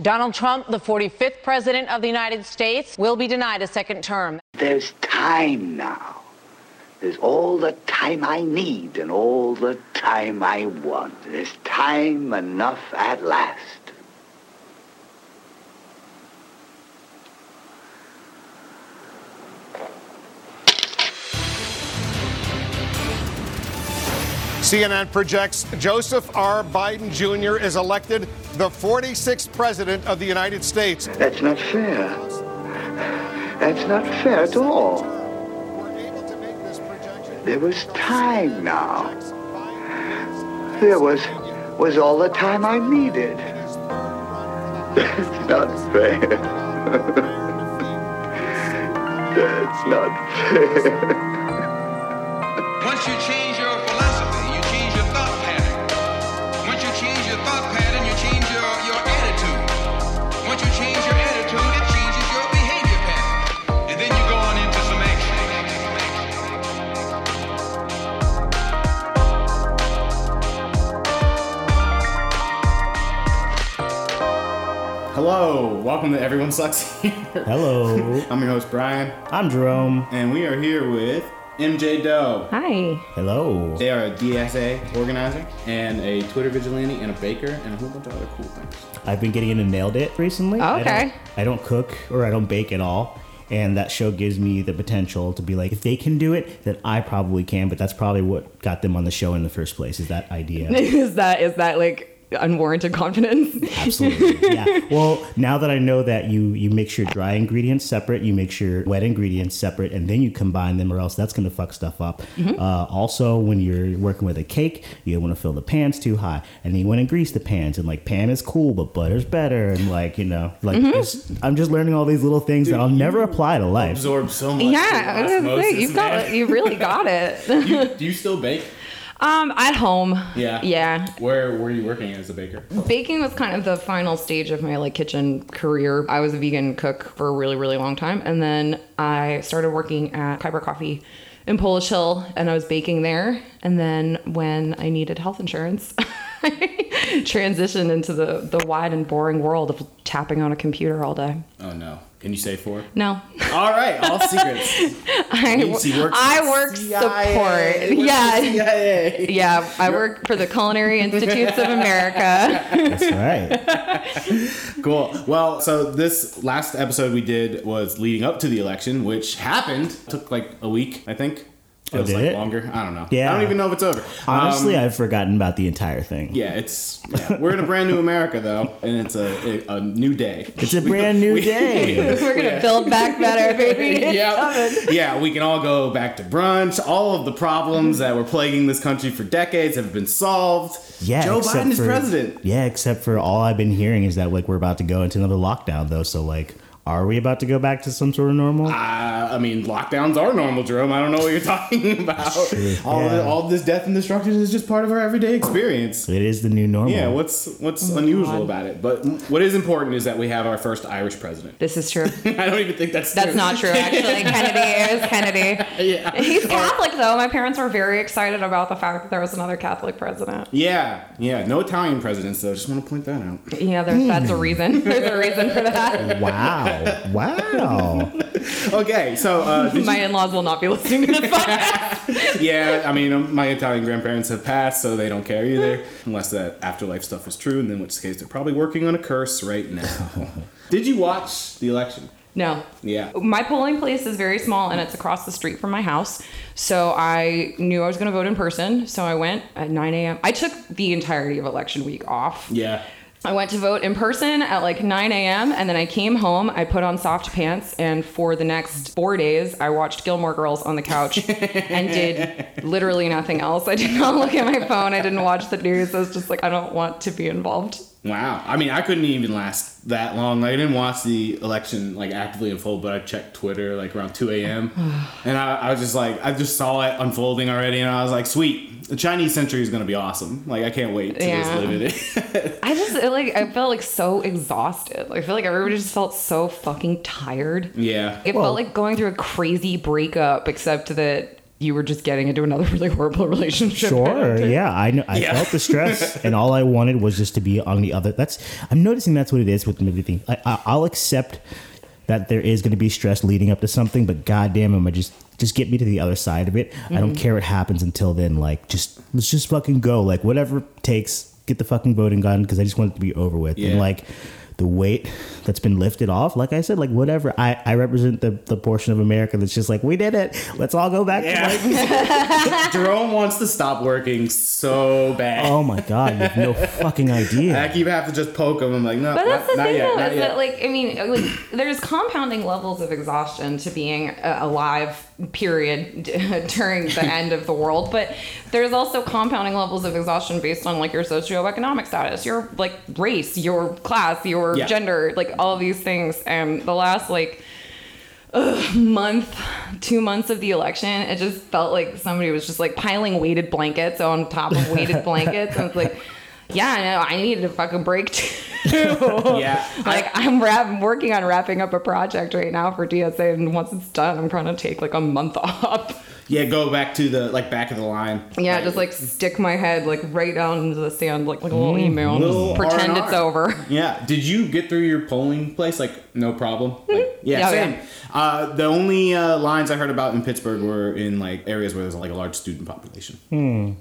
Donald Trump, the 45th president of the United States, will be denied a second term. There's time now. There's all the time I need and all the time I want. There's time enough at last. CNN projects Joseph R. Biden Jr. is elected the 46th president of the United States. That's not fair. That's not fair at all. There was time now. There was was all the time I needed. That's not fair. That's not fair. Once you change Hello, welcome to Everyone Sucks Here. Hello. I'm your host Brian, I'm Jerome. and we are here with MJ Doe. Hi. Hello. They are a DSA organizer and a Twitter vigilante and a baker and a whole bunch of other cool things. I've been getting into nailed it recently. Oh, I okay. don't, I don't cook or I don't bake at all. And that show gives me the potential to be like, if they can do it, then I probably can. But that's probably what got them on the show in the first place. Is that idea? is that is that like unwarranted confidence? Absolutely. Yeah. Well, now that I know that you you make sure dry ingredients separate, you make sure wet ingredients separate, and then you combine them, or else that's going to fuck stuff up. Mm-hmm. Uh, also, when you're working with a cake, you don't want to fill the pans too high, and then you want to grease the pans. And like PAM is cool, but butter's better. And like you know, like Mm-hmm. it's- I'm just learning all these little things that I'll never apply to life. Absorb so much. yeah, I was through gonna say, osmosis, you got man. it. You really got it. you, do you still bake? Um, at home. Yeah. Yeah. Where were you working as a baker? Baking was kind of the final stage of my like kitchen career. I was a vegan cook for a really, really long time, and then I started working at Kyber Coffee in Polish Hill, and I was baking there. And then when I needed health insurance, I transitioned into the the wide and boring world of tapping on a computer all day. Oh no. Can you say four? No, All right, all secrets. I, Means works I work CIA, support. works Yeah, for CIA. yeah. I work for the Culinary Institutes of America. That's right. Cool. Well, so this last episode we did was leading up to the election, which happened. Took like a week, I think. Feels did like it? longer. I don't know. Yeah. I don't even know if it's over. Honestly, Um, I've forgotten about the entire thing. yeah, it's yeah. we're in a brand new America though, and it's a a, a new day. It's a brand new day. We're gonna build back better, baby. Yeah, yeah, we can all go back to brunch. All of the problems that were plaguing this country for decades have been solved. Yeah, Joe except Biden is for- president. Yeah, except for all I've been hearing is that like we're about to go into another lockdown though. So like, are we about to go back to some sort of normal? Uh, I mean, lockdowns are normal, Jerome. I don't know what you're talking about. All, yeah. the, all this death and destruction is just part of our everyday experience. it is the new normal. Yeah, what's what's Oh unusual about it? But what is important is that we have our first Irish president. This is true. I don't even think that's That's true. not true, actually. Kennedy is Kennedy. Yeah. He's Catholic, though. My parents were very excited about the fact that there was another Catholic president. Yeah, yeah. No Italian presidents though. Just want to point that out. Yeah, there's, that's a reason. There's a reason for that. Wow. Wow. Okay, so uh, My you- in-laws will not be listening to this podcast. yeah, I mean, um, my Italian grandparents have passed, so they don't care either, unless that afterlife stuff is true, and in which case they're probably working on a curse right now. Did you watch the election? No. Yeah. My polling place is very small and it's across the street from my house. So I knew I was going to vote in person. So I went at 9 a.m. I took the entirety of election week off. Yeah. I went to vote in person at like 9 a.m. and then I came home. I put on soft pants, and for the next four days, I watched Gilmore Girls on the couch and did literally nothing else. I did not look at my phone. I didn't watch the news. I was just like, I don't want to be involved. Wow. I mean, I couldn't even last that long. Like, I didn't watch the election like actively unfold, but I checked Twitter like around 2 a.m. and I, I was just like, I just saw it unfolding already, and I was like, sweet, the Chinese century is going to be awesome. Like, I can't wait to just live in it. I just it, like I felt like so exhausted. I feel like everybody just felt so fucking tired. yeah. It Well- felt like going through a crazy breakup, except that you were just getting into another really horrible relationship. Sure, uh, yeah, I know. I Yeah. felt the stress, and all I wanted was just to be on the other. That's I'm noticing that's what it is with everything. I, I, I'll accept that there is going to be stress leading up to something, but goddamn, am I just just get me to the other side of it. I don't mm-hmm. care what happens until then. Like, just let's just fucking go. Like, whatever it takes, get the fucking voting done because I just want it to be over with. Yeah. And like. The weight that's been lifted off, like I said, like whatever. I, I represent the, the portion of America that's just like, we did it. Let's all go back to like Jerome wants to stop working so bad. Oh my god, you have no fucking idea. I keep having to just poke him. I'm like, no, But that's not, the not thing, yet, though, is yet. that like I mean, like there's compounding levels of exhaustion to being uh, alive. Period during the end of the world, but there's also compounding levels of exhaustion based on like your socioeconomic status, your like race, your class, your Yeah. gender, like all of these things. And the last like ugh, month, two months of the election, it just felt like somebody was just like piling weighted blankets on top of weighted blankets, and it's like. Yeah, I know. I needed a fucking break too. Yeah, like I'm, wrap- I'm working on wrapping up a project right now for DSA, and once it's done, I'm trying to take like a month off. Yeah, go back to the like back of the line. Yeah, just like stick my head like right down into the sand, like, like a little email, and Little just pretend R&R. it's over. Yeah. Did you get through your polling place like no problem? Like, yeah, Oh, same. yeah. Uh, the only uh, lines I heard about in Pittsburgh were in like areas where there's like a large student population.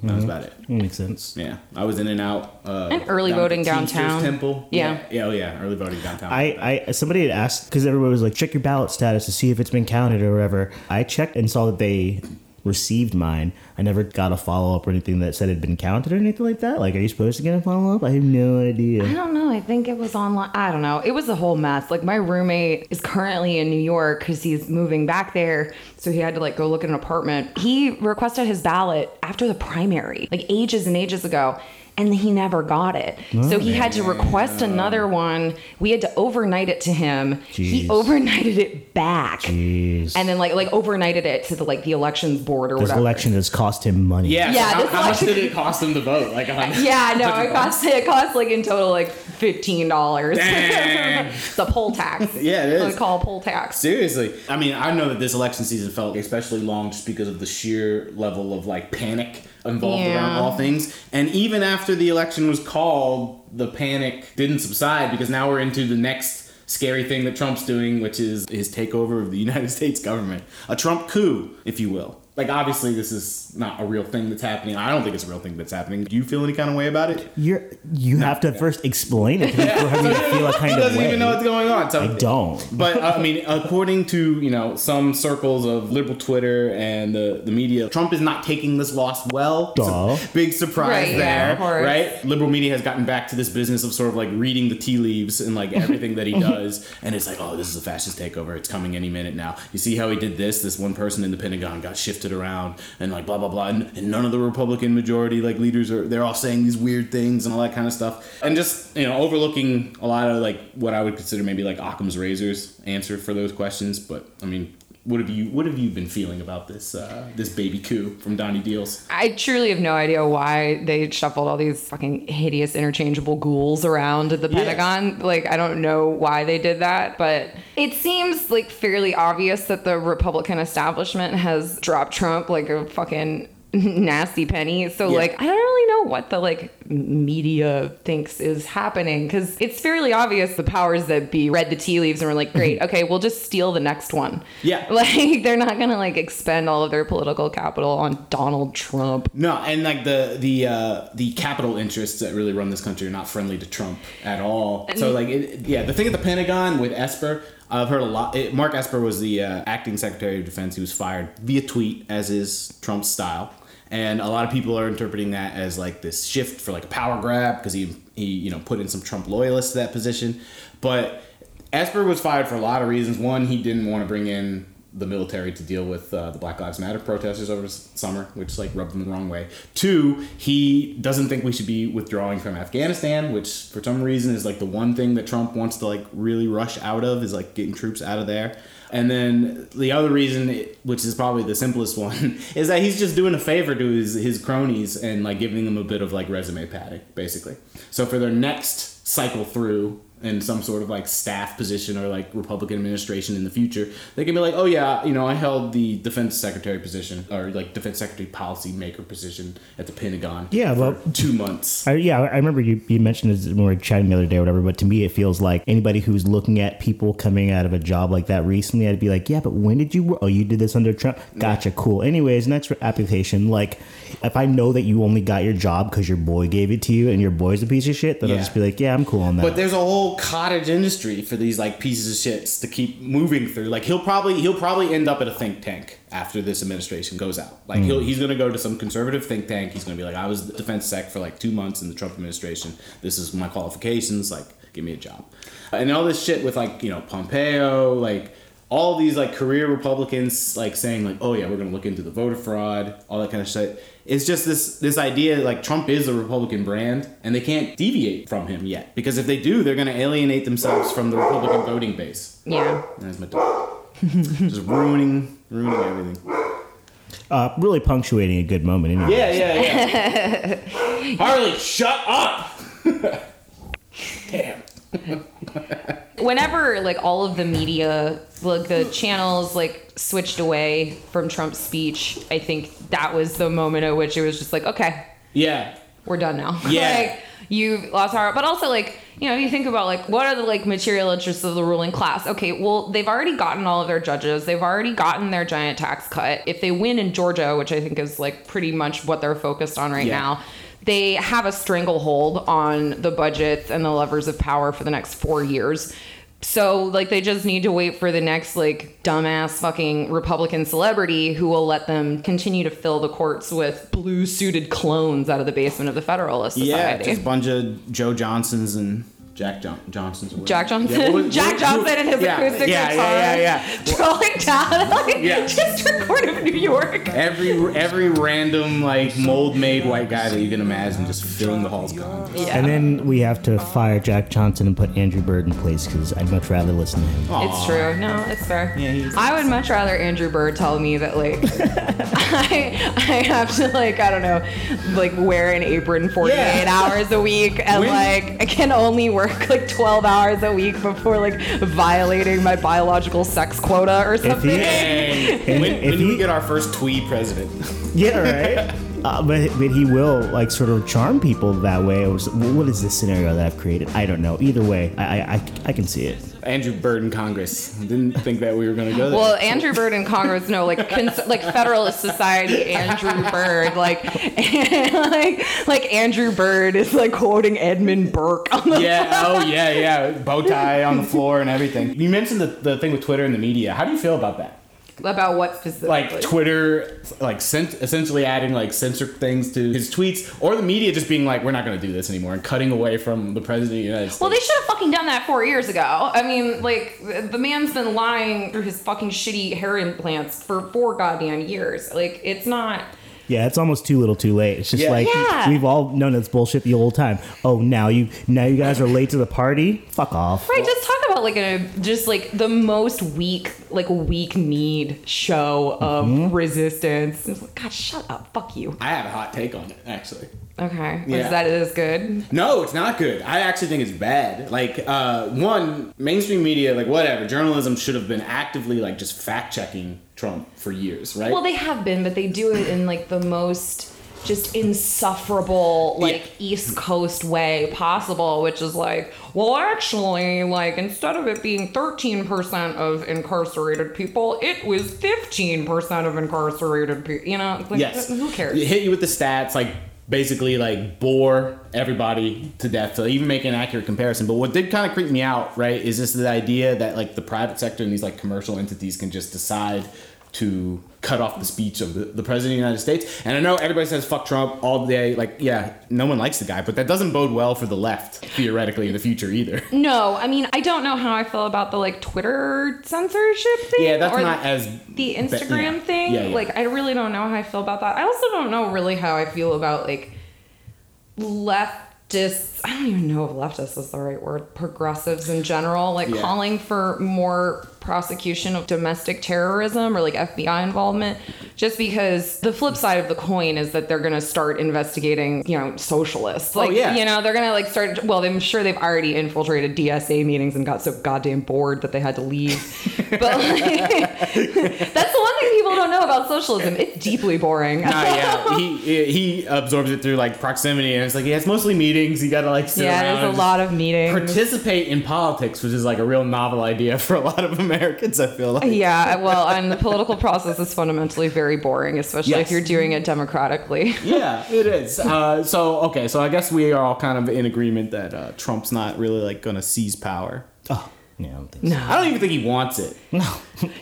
That was about it. Makes sense. Yeah, I was in and out. Uh, And early down voting downtown. Temple. Yeah. yeah, yeah, oh yeah, early voting downtown. I, I somebody had asked because everybody was like, check your ballot status to see if it's been counted or whatever. I checked and saw that they received mine. I never got a follow up or anything that said it had been counted or anything like that. Like, are you supposed to get a follow up? I have no idea. I don't know. I think it was online. I don't know. It was a whole mess. Like my roommate is currently in New York because he's moving back there, so he had to like go look at an apartment. He requested his ballot after the primary, like ages and ages ago. And he never got it. so he had to request another one. We had to overnight it to him. He overnighted it back. Jeez. And then like like overnighted it to the like the elections board or this whatever. election has cost him money. yeah, Yeah, so how, this how much did it cost him to vote? Like, a hundred- Yeah, no, it cost it cost like in total like fifteen dollars. Dang. it's a poll tax. Yeah, it is. What is. we call poll tax. Seriously, I mean, I know that this election season felt especially long just because of the sheer level of like panic involved Yeah. around all things. And even after the election was called, the panic didn't subside because now we're into the next scary thing that Trump's doing, which is his takeover of the United States government, a Trump coup, if you will. Like, obviously, this is not a real thing that's happening. I don't think it's a real thing that's happening. Do you feel any kind of way about it? You're you have to first explain it to me for me to feel a kind He of doesn't way. even know what's going on. So I don't. But uh, I mean, according to you know some circles of liberal Twitter and the, the media, Trump is not taking this loss well. It's a Duh. big surprise Right, there, of course. right? Liberal media has gotten back to this business of sort of like reading the tea leaves and like everything that he does, and it's like, oh, this is a fascist takeover. It's coming any minute now. You see how he did this? This one person in the Pentagon got shifted around, and like blah blah blah, and, and none of the Republican majority like leaders are they're all saying these weird things and all that kind of stuff, and just you know overlooking a lot of like what I would consider maybe like Occam's razors answer for those questions. But I mean, what have you what have you been feeling about this uh, this baby coup from Donnie Deals? I truly have no idea why they shuffled all these fucking hideous interchangeable ghouls around the Yes. Pentagon. Like, I don't know why they did that, but it seems like fairly obvious that the Republican establishment has dropped Trump like a fucking nasty penny. So, Yeah. like, I don't really know what the like media thinks is happening because it's fairly obvious the powers that be read the tea leaves and were like, great, okay, we'll just steal the next one. Yeah. Like, they're not gonna like expend all of their political capital on Donald Trump. No, and like the the uh, the capital interests that really run this country are not friendly to Trump at all. So like, it, yeah, the thing at the Pentagon with Esper, I've heard a lot. It, Mark Esper was the uh, acting Secretary of Defense. He was fired via tweet, as is Trump's style, and a lot of people are interpreting that as like this shift for like a power grab because he he you know put in some Trump loyalists to that position, but. Esper was fired for a lot of reasons. One, he didn't want to bring in the military to deal with uh, the Black Lives Matter protesters over summer, which like rubbed him the wrong way. Two, he doesn't think we should be withdrawing from Afghanistan, which for some reason is like the one thing that Trump wants to like really rush out of is like getting troops out of there. And then the other reason, which is probably the simplest one, is that he's just doing a favor to his, his cronies and like giving them a bit of like resume padding, basically. So for their next cycle through in some sort of like staff position or like Republican administration in the future, they can be like, oh yeah, you know, I held the defense secretary position or like defense secretary policy maker position at the Pentagon. Yeah, for well- two months. I, yeah, I remember you, you mentioned this when we were chatting the other day or whatever, but to me, it feels like anybody who's looking at people coming out of a job like that recently, I'd be like, yeah, but when did you work? Oh, you did this under Trump? Gotcha, cool. Anyways, next application, like, if I know that you only got your job because your boy gave it to you and your boy's a piece of shit, then I'll just be like, yeah, I'm cool on that. But there's a whole cottage industry for these like pieces of shits to keep moving through. Like he'll probably he'll probably end up at a think tank after this administration goes out. Like he'll mm. he's gonna go to some conservative think tank. He's gonna be like, I was the defense sec for like two months in the Trump administration. This is my qualifications. Like, give me a job. And all this shit with like you know Pompeo, like all these like career Republicans like saying like, oh yeah, we're gonna look into the voter fraud, all that kind of shit. It's just this this idea like Trump is a Republican brand, and they can't deviate from him yet because if they do, they're gonna alienate themselves from the Republican voting base. Yeah. That's my dog. just ruining ruining everything. uh, really punctuating a good moment. Anyway. Yeah, yeah, yeah. Harley, shut up. Damn. Whenever like all of the media like the channels like switched away from trump's speech i think that was the moment at which it was just like okay Yeah. we're done now Yeah. like you lost power but also like you know you think about like what are the like material interests of the ruling class okay well they've already gotten all of their judges they've already gotten their giant tax cut if they win in georgia which i think is like pretty much what they're focused on right Yeah. now they have a stranglehold on the budgets and the levers of power for the next four years so like they just need to wait for the next like dumbass fucking Republican celebrity who will let them continue to fill the courts with blue suited clones out of the basement of the Federalist Yeah, Society. just a bunch of Joe Johnsons and Jack John- Johnsons. or. Jack Johnson, Yeah, what was- Jack what- Johnson and his yeah, acoustic yeah, guitar, Yeah, yeah, yeah. trolling down like Yeah. District Court of New York. Every every random like mold made white guy that you can imagine just filling the halls gone. Yeah. And then we have to fire Jack Johnson and put Andrew Bird in place because I'd much rather listen to him. It's true. No, it's fair. Yeah, he's- I would much rather Andrew Bird tell me that like I I have to like I don't know like wear an apron 48 Yeah. hours a week and When- like I can only work like 12 hours a week before like violating my biological sex quota or something. he- Hey, And when, if when do we he- get our first twee president? Yeah, right. uh, but but he will like sort of charm people that way. Or what is this scenario that I've created? I don't know. Either way, I I, I, I can see it. Andrew Bird in Congress. Didn't think that we were gonna go there. Well, Andrew Bird in Congress, no, like cons- like Federalist Society, Andrew Bird, like like like Andrew Bird is like quoting Edmund Burke on the yeah. Oh yeah, yeah. Bow tie on the floor and everything. You mentioned the, the thing with Twitter and the media. How do you feel about that? About what specifically? Like Twitter, like cent- essentially adding like censored things to his tweets, or the media just being like, "We're not going to do this anymore," and cutting away from the president of the United States. Well, they should have fucking done that four years ago. I mean, like, the man's been lying through his fucking shitty hair implants for four goddamn years. Like, it's not. Yeah, it's almost too little, too late. It's just Yeah. like Yeah. we've all known it's bullshit the whole time. Oh, now you now you guys are late to the party. Fuck off. Right, just talk about like a just like the most weak, like weak need show of Mm-hmm. resistance. It's like, God, shut up, fuck you. I have a hot take on it, actually. Okay, Yeah. is that as good? No, it's not good. I actually think it's bad. Like, uh, one, mainstream media, like whatever, journalism should have been actively like just fact checking Trump for years, right? Well, they have been, but they do it in like the most just insufferable like east coast way possible which is like well actually like instead of it being 13% of incarcerated people it was 15% of incarcerated people you know like, yes. who cares Hit you with the stats, like basically like bore everybody to death to even make an accurate comparison. But what did kind of creep me out, right, is just the idea that like the private sector and these like commercial entities can just decide to cut off the speech of the, the president of the United States. And I know everybody says fuck Trump all day, like yeah, no one likes the guy, but that doesn't bode well for the left theoretically in the future either. no i mean i don't know how i feel about the like twitter censorship thing Yeah, that's or not as the instagram yeah. thing Yeah, yeah. like i really don't know how i feel about that i also don't know really how i feel about like leftists i don't even know if leftist is the right word progressives in general like Yeah. calling for more prosecution of domestic terrorism or like fbi involvement just because the flip side of the coin is that they're going to start investigating, you know, socialists. Oh, like, yeah. you know, they're going to like start, well, I'm sure they've already infiltrated DSA meetings and got so goddamn bored that they had to leave. but like, that's the one thing people don't know about socialism. It's deeply boring. Nah, yeah, he he absorbs it through like proximity, and it's like yeah, it's mostly meetings. You gotta like sit yeah, around there's a lot of meetings. participate in politics, which is like a real novel idea for a lot of Americans. I feel like. Yeah, well, and the political process is fundamentally very boring, especially Yes. if you're doing it democratically. Yeah, it is. Uh, so okay, so I guess we are all kind of in agreement that uh, Trump's not really like gonna seize power. Oh, yeah, I don't think so. No, I don't even think he wants it. no,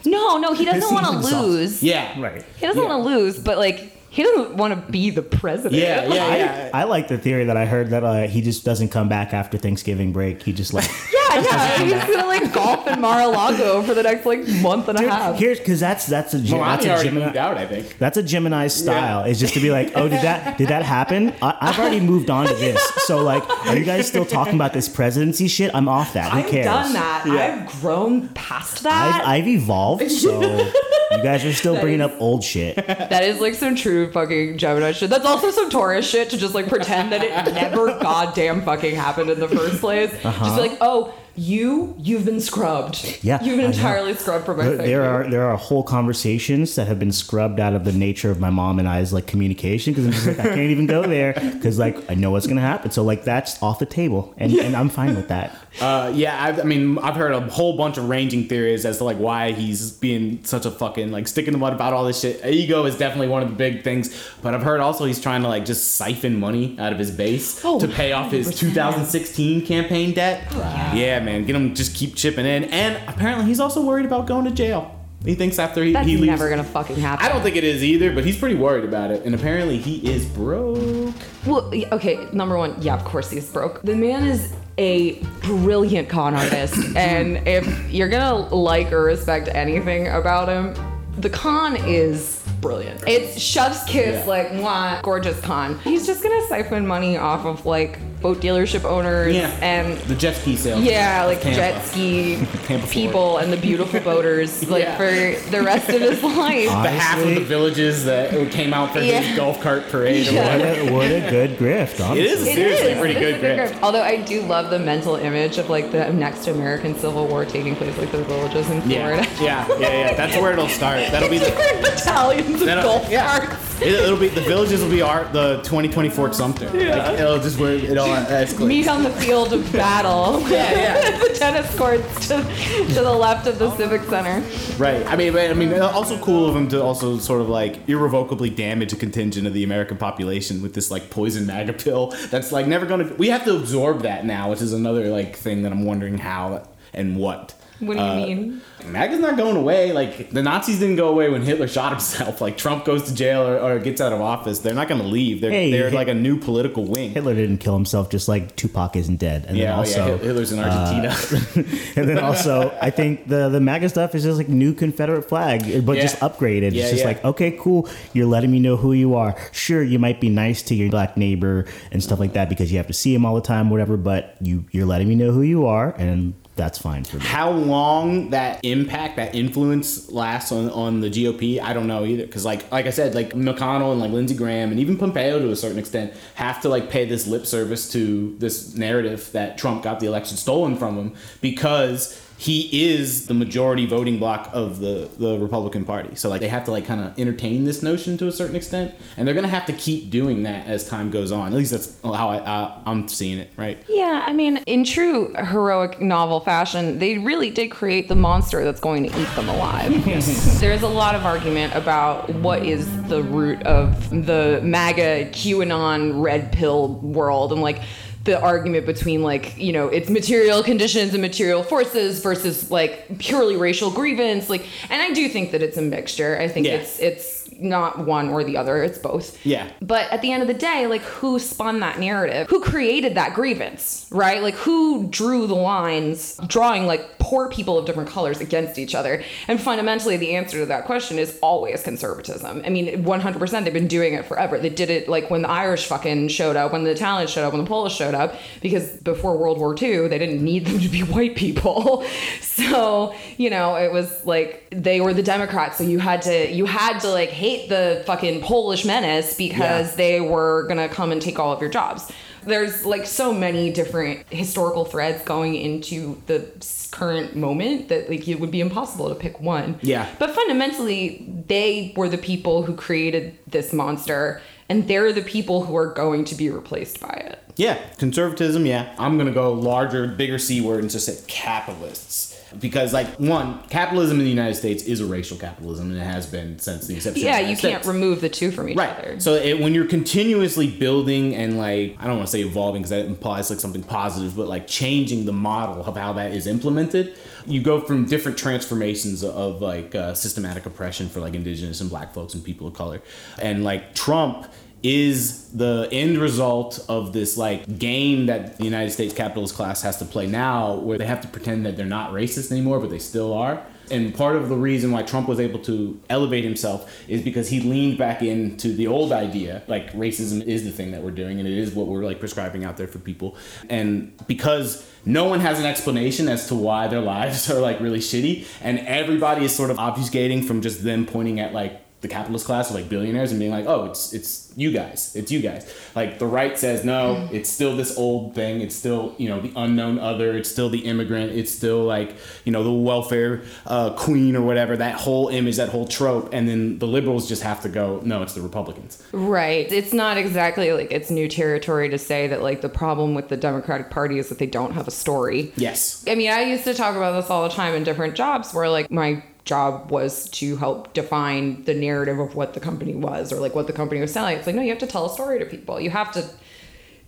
no, no, he doesn't want to lose. Yeah, Right. He doesn't Yeah. want to lose, but like he doesn't want to be the president. Yeah, yeah, I, yeah. I like the theory that I heard that uh, he just doesn't come back after Thanksgiving break. He just like yeah, yeah. He's gonna like golf in Mar-a-Lago for the next like month and a half. here's because that's that's a Gem- that's a already moved Gemini. out. I think. That's a Gemini style. Is just to be like, oh, did that did that happen? I, I've already moved on to this. So like, are you guys still talking about this presidency shit? I'm off that. Who I've cares? done that. Yeah. I've grown past that. I've, I've evolved, so you guys are still bringing is- up old shit. That is like some true fucking Gemini shit. That's also some Taurus shit to just like pretend that it never goddamn fucking happened in the first place. Just be uh-huh. like, oh, you, you've been scrubbed. Yeah, You've been entirely scrubbed from my There, there are there are whole conversations that have been scrubbed out of the nature of my mom and I's like communication because I'm just like I can't even go there because like I know what's gonna happen. So like that's off the table, and, and I'm fine with that. Uh, yeah, I've, I mean, I've heard a whole bunch of ranging theories as to like why he's being such a fucking like stick in the mud about all this shit. Ego is definitely one of the big things, but I've heard also he's trying to like just siphon money out of his base Oh, to pay off his 2016 campaign debt. yeah. man, get him just keep chipping in, and apparently he's also worried about going to jail. He thinks after he, That's he leaves. never gonna fucking happen. I don't think it is either, but he's pretty worried about it, and apparently he is broke. Well, okay, number one, yeah, of course he's broke. The man is a brilliant con artist, and if you're gonna like or respect anything about him, the con is brilliant. It's chef's kiss, Yeah. like, mwah, gorgeous con. He's just gonna siphon money off of like boat dealership owners Yeah, and the jet ski sales. yeah, like Tampa. jet ski people and the beautiful boaters, like Yeah. for the rest of his life. The half of the villages that came out for Yeah. his golf cart parade. or Yeah. What a, what a good grift, honestly. It is It seriously is. pretty It is good a grip. grip. Although I do love the mental image of like the next American Civil War taking place like the villages in Florida. Yeah, yeah, yeah, yeah. That's where it'll start. That'll be the. Different battalions of That'll, golf yeah. carts. It, it'll be the villages will be our the 2020 Fort Sumter. Like, it'll just where it all escalates. Meet on the field of battle. Yeah, yeah. the tennis courts to, to the left of the Civic Center. Right. I mean, but, I mean, uh, also cool of him to also sort of like irrevocably damage a contingent of the American population with this like poison MAGA pill. That's like never gonna. We have to absorb that now, which is another like thing that I'm wondering how and what. What do you Uh, mean? MAGA's not going away. Like the Nazis didn't go away when Hitler shot himself. Like Trump goes to jail or, or gets out of office, they're not going to leave. They're Hey, they're Hit- like a new political wing. Hitler didn't kill himself, just like Tupac isn't dead. And then yeah, oh, also, yeah. Hitler's in Argentina. and then also, I think the the MAGA stuff is just like new Confederate flag, but Yeah. just upgraded. Yeah, it's just yeah. like, okay, cool. You're letting me know who you are. Sure, you might be nice to your black neighbor and stuff like that because you have to see him all the time, whatever. But you you're letting me know who you are, and that's fine for me. How long that impact, that influence lasts on, on the GOP, I don't know either. Because like like I said, like McConnell and like Lindsey Graham and even Pompeo to a certain extent have to like pay this lip service to this narrative that Trump got the election stolen from him because he is the majority voting block of the, the Republican Party. So like they have to like kind of entertain this notion to a certain extent, and they're gonna have to keep doing that as time goes on. At least that's how I, uh, I'm seeing it, right? Yeah, I mean, in true heroic novel fashion, they really did create the monster that's going to eat them alive. There's a lot of argument about what is the root of the MAGA QAnon red pill world and like the argument between like, you know, it's material conditions and material forces versus like purely racial grievance. Like and I do think that it's a mixture. I think Yeah. it's it's not one or the other, it's both. Yeah. But at the end of the day, like who spun that narrative? Who created that grievance, right? Like who drew the lines, drawing like poor people of different colors against each other. And fundamentally, the answer to that question is always conservatism. I mean, 100%, they've been doing it forever. They did it like when the Irish fucking showed up, when the Italians showed up, when the Polish showed up, because before World War II, they didn't need them to be white people. So, you know, it was like they were the Democrats. So you had to, you had to like hate the fucking Polish menace because Yeah. they were gonna come and take all of your jobs. There's like so many different historical threads going into the current moment that like it would be impossible to pick one. Yeah. But fundamentally, they were the people who created this monster, and they're the people who are going to be replaced by it. Yeah, conservatism. Yeah, I'm gonna go larger, bigger c word and just say capitalists. Because like one, capitalism in the United States is a racial capitalism, and it has been since the inception. Yeah, of the you can't States. remove the two from each Right. other. So it, when you're continuously building and like I don't want to say evolving because that implies like something positive, but like changing the model of how that is implemented, you go from different transformations of like uh, systematic oppression for like indigenous and black folks and people of color, and like Trump is the end result of this like game that the United States capitalist class has to play now where they have to pretend that they're not racist anymore but they still are. And part of the reason why Trump was able to elevate himself is because he leaned back into the old idea like racism is the thing that we're doing and it is what we're like prescribing out there for people. And because no one has an explanation as to why their lives are like really shitty and everybody is sort of obfuscating from just them pointing at like the capitalist class of like billionaires and being like, oh, it's it's you guys, it's you guys. Like the right says no, it's still this old thing. It's still you know the unknown other. It's still the immigrant. It's still like you know the welfare uh, queen or whatever. That whole image, that whole trope. And then the liberals just have to go, no, it's the Republicans. Right. It's not exactly like it's new territory to say that like the problem with the Democratic Party is that they don't have a story. Yes. I mean, I used to talk about this all the time in different jobs where like my job was to help define the narrative of what the company was or like what the company was selling. It's like, no, you have to tell a story to people. You have to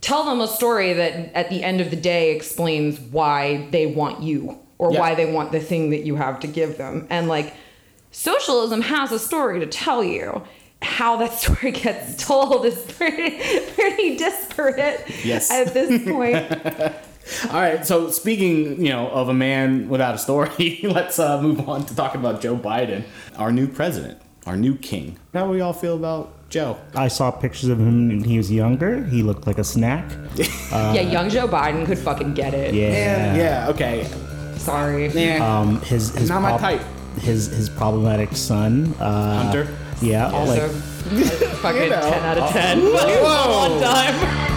tell them a story that at the end of the day explains why they want you or Yeah. why they want the thing that you have to give them. And like socialism has a story to tell you. How that story gets told is pretty pretty disparate Yes. at this point. All right. So speaking, you know, of a man without a story, let's uh, move on to talking about Joe Biden, our new president, our new king. How do we all feel about Joe? I saw pictures of him when he was younger. He looked like a snack. yeah, young Joe Biden could fucking get it. Yeah. Yeah. Okay. Sorry. Yeah. Um, his his Not my type. His his problematic son. Uh, Hunter. Yeah. Also, like fucking know. 10 out of 10. Fucking one time.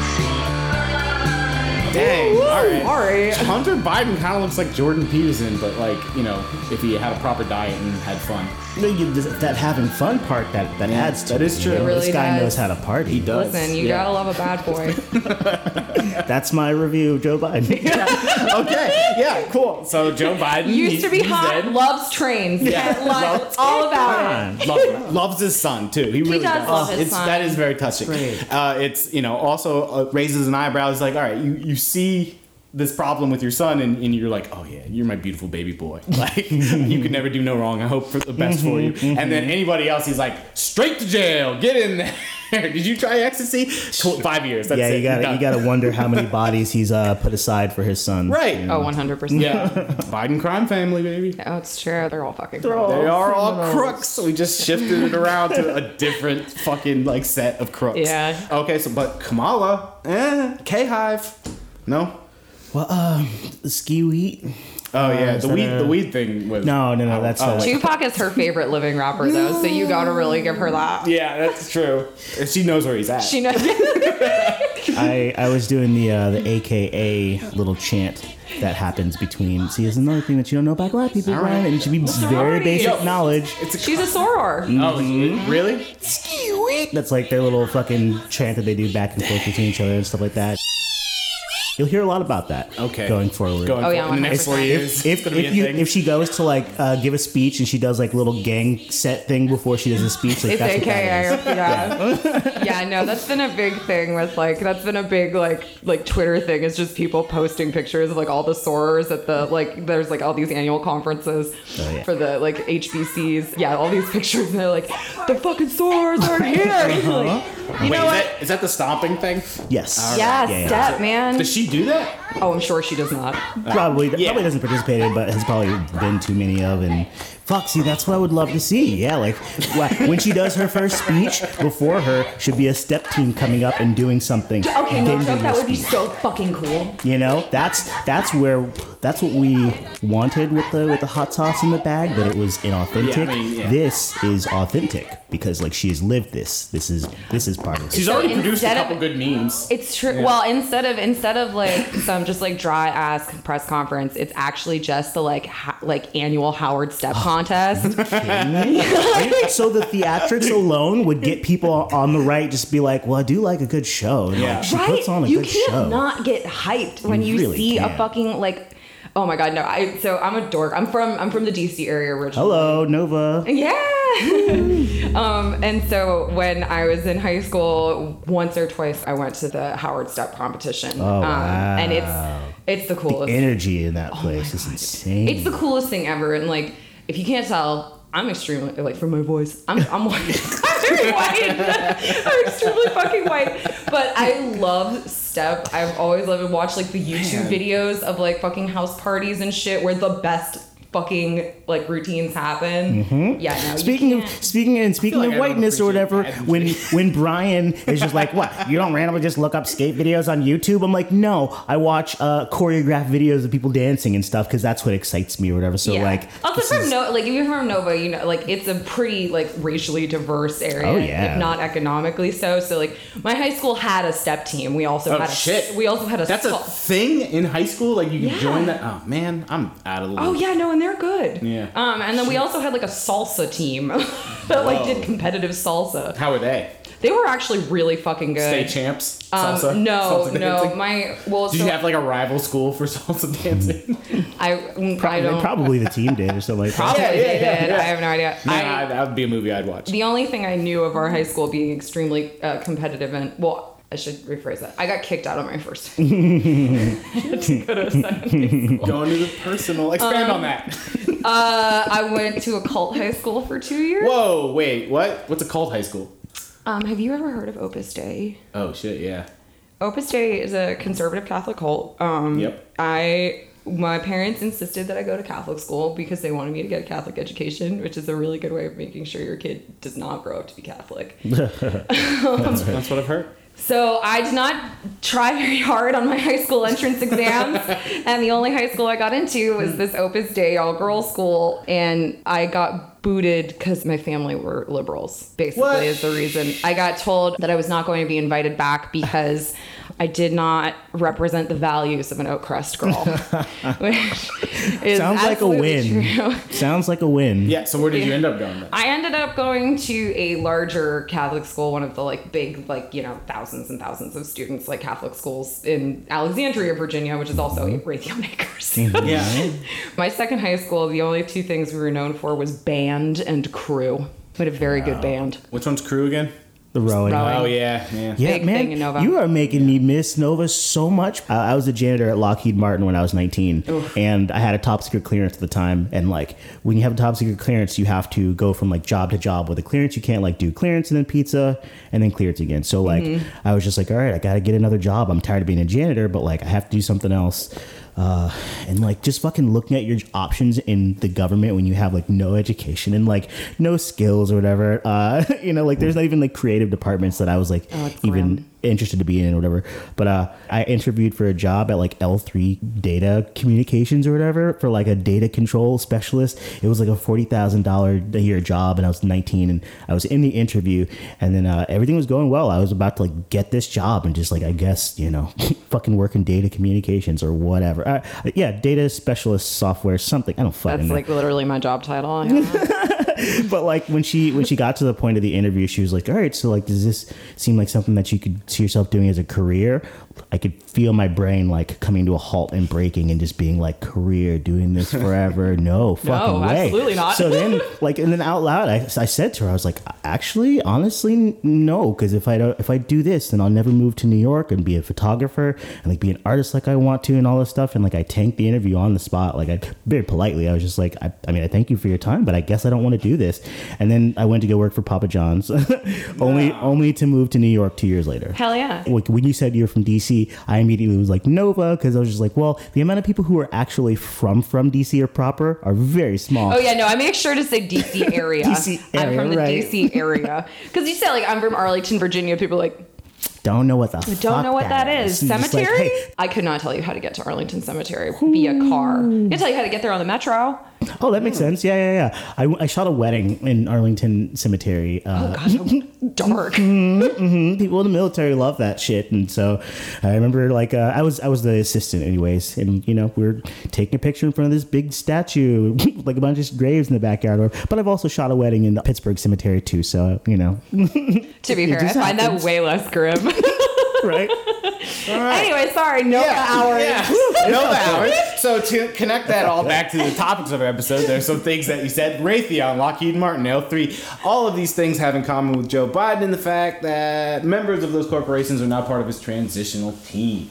Dang. All right. Sorry. Hunter Biden kind of looks like Jordan Peterson, but like you know, if he had a proper diet and had fun. No, you- that having fun part that that adds to that it, is you true. know? It really this guy does. knows how to party. He does. Listen, you Yeah. gotta love a bad boy. That's my review of Joe Biden. okay. Yeah. Cool. So Joe Biden Used to be hot, dead. loves trains. Yeah. Love- all about it. Love, loves his son too. He really does love his it's, son. That is very touching. Uh, it's you know also uh, raises an eyebrow. It's like all right, you you see this problem with your son, and, and you're like, oh yeah, you're my beautiful baby boy. Like you could never do no wrong. I hope for the best for you. And then anybody else, he's like straight to jail. Get in there. Did you try ecstasy? Tw- Five years. That's yeah, it. you got Done. you got to wonder how many bodies he's uh, put aside for his son. right. Oh, 100%. Yeah, Biden crime family, baby. Oh, it's true. They're all fucking They are all crooks. We just shifted it around to a different fucking like set of crooks. Yeah. Okay, so but Kamala, eh, K Hive, no. Well, uh, Skee-Wee. Oh yeah, is the weed, a- the weed thing was. No, no, no. That's oh. Tupac is her favorite living rapper, though, so you gotta really give her that. Yeah, that's true. She knows where he's at. She knows. I I was doing the uh, the AKA little chant that happens between. See, there's another thing that you don't know about black people, All right. Brian, and it should be very sorority. basic Yo. knowledge. it's a, She's a soror. oh, really? That's like their little fucking chant that they do back and forth between each other and stuff like that. You'll hear a lot about that. Okay. Going forward. Going Oh, for- yeah, in the next four years. if it's gonna be if you if she goes to like uh, give a speech and she does like little gang set thing before she does a speech, like It's that's what that is. AKA, yeah, yeah. No, that's been a big thing with like that's been a big like like Twitter thing. Is just people posting pictures of like all the sorors at the like there's like all these annual conferences Oh, yeah. for the like HBCs. Yeah, all these pictures and they're like the fucking sorors are here. Like, you Wait, know is what? that, is that the stomping thing? Yes. Yeah, Yeah, yeah. step man. Does she she do that? Oh, I'm sure she does not. Uh, probably Yeah. probably doesn't participate in, but has probably been too many of. And fuck, see, that's what I would love to see. Yeah, like wh- when she does her first speech, before her should be a step team coming up and doing something. Okay, no then joke. do That would be speech. so fucking cool. You know, that's that's where that's what we wanted with the with the hot sauce in the bag, but it was inauthentic. Yeah, I mean, yeah. This is authentic because like she has lived this. This is this is part of it. She's So already produced a instead of- couple good memes. It's true. Well, instead of instead of like some just like dry ass press conference, it's actually just the like ha- like annual Howard Step contest. so the theatrics alone would get people on the right just be like, well, I do like a good show. And, like, Yeah. she right? puts on a you good can't not get hyped when you really see a can't. fucking like. Oh my god, no! I so I'm a dork. I'm from I'm from the DC area originally. Hello, Nova. Yeah. um, and so when I was in high school, once or twice I went to the Howard Step competition. Oh, um, And it's it's the coolest. The Energy in that place is insane. It's the coolest thing ever. And like, if you can't tell, I'm extremely like for my voice. I'm I'm white. I'm very white. I'm extremely fucking white. But I love step. I've always loved to watch like the YouTube videos of like fucking house parties and shit where the best fucking like routines happen. Yeah. No, Speaking of speaking and speaking like of whiteness or whatever, when when Brian is just like, "What? You don't randomly just look up skate videos on YouTube?" I'm like, "No, I watch uh, choreographed videos of people dancing and stuff because that's what excites me or whatever." So yeah. like, also this from is- no, like if you're from Nova, you know, like it's a pretty like racially diverse area, Oh, yeah. if not economically so. So like my high school had a step team. We also Oh had a shit! we also had a That's a thing in high school. Like you can Yeah. join that. Oh man, I'm out of the loop. Oh yeah, no, and they're good. Yeah. Um, and then we also had like a salsa team that like did competitive salsa. How are they? They were actually really fucking good. State champs. Um, Salsa. no, salsa no, dancing? my well, Did so you have like a rival school for salsa dancing? I, I probably, don't probably the team did or something like that. probably Yeah, yeah, they did. yeah. I have no idea. nah, I, that would be a movie I'd watch. the only thing I knew of our high school being extremely uh, competitive and well. I should rephrase that. I got kicked out of my first. to go to a second. Going to the personal. Expand Um, on that. Uh, I went to a cult high school for two years. Whoa, wait, what? What's a cult high school? Um, have you ever heard of Opus Dei? Oh shit, yeah. Opus Dei is a conservative Catholic cult. Um, Yep. I my parents insisted that I go to Catholic school because they wanted me to get a Catholic education, which is a really good way of making sure your kid does not grow up to be Catholic. That's, that's what I've heard. So I did not try very hard on my high school entrance exams, and the only high school I got into was this Opus Dei all girls school, and I got booted because my family were liberals. Basically, What? is the reason I got told that I was not going to be invited back because I did not represent the values of an Oakcrest girl, which is Sounds like a win. true. Sounds like a win. Yeah. So where did you end up going? Then? I ended up going to a larger Catholic school, one of the like big, like, you know, thousands and thousands of students, like Catholic schools in Alexandria, Virginia, which is also a Raytheon Acres. Yeah. My second high school, the only two things we were known for was band and crew. We had a very good band. Which one's crew again? The rowing. Rowing. Oh yeah, yeah. Yeah, man, thing in Nova. you are making me miss Nova so much. Uh, I was a janitor at Lockheed Martin when I was 19, and I had a top secret clearance at the time. And like, when you have a top secret clearance, you have to go from like job to job with a clearance. You can't like do clearance and then pizza and then clearance again. So like, Mm-hmm. I was just like, all right, I got to get another job. I'm tired of being a janitor, but like, I have to do something else. Uh, and like just fucking looking at your options in the government when you have like no education and like no skills or whatever. Uh, you know, like there's not even like creative departments that I was like Oh, even grim. Interested to be in or whatever. But uh, I interviewed for a job at like L3 Data Communications or whatever for like a data control specialist. It was like a forty thousand dollar a year job, and I was 19, and I was in the interview, and then uh, everything was going well. I was about to like get this job and just like I guess you know fucking work in data communications or whatever. Uh, yeah, data specialist software something. I don't fucking That's know like literally my job title. But like when she when she got to the point of the interview, she was like, "All right, so like, does this seem like something that you could see yourself doing as a career?" I could feel my brain like coming to a halt and breaking and just being like, "Career, doing this forever? No, fucking way, absolutely not. So then, like, and then out loud, I, I said to her, I was like, "Actually, honestly, no, because if I don't, if I do this, then I'll never move to New York and be a photographer and like be an artist like I want to and all this stuff." And like, I tanked the interview on the spot. Like, I very politely, I was just like, "I, I mean, I thank you for your time, but I guess I don't want to do this. And then I went to go work for Papa John's, only only to move to New York two years later. Hell yeah. Like when you said you're from DC, I immediately was like Nova because I was just like, well, the amount of people who are actually from from DC or proper are very small. Oh yeah, no, I make sure to say DC area. DC I'm area, from the right. DC area. Because you say like I'm from Arlington, Virginia, people are like Don't know what the don't know what that is. And just like, Cemetery? hey, I could not tell you how to get to Arlington Cemetery via car. I can tell you how to get there on the metro. Oh, that makes sense. Yeah, yeah, yeah. I, I shot a wedding in Arlington Cemetery. Uh, God, how dark. people in the military love that shit and so i remember like uh, i was i was the assistant anyways and you know we are taking a picture in front of this big statue like a bunch of graves in the backyard but i've also shot a wedding in the pittsburgh cemetery too so you know To be fair, I find happens. that way less grim. right anyway, sorry, no hours. Yeah, no hours. So to connect that all back to the topics of our episode, there's some things that you said. Raytheon, Lockheed Martin, L3, all of these things have in common with Joe Biden in the fact that members of those corporations are now part of his transitional team.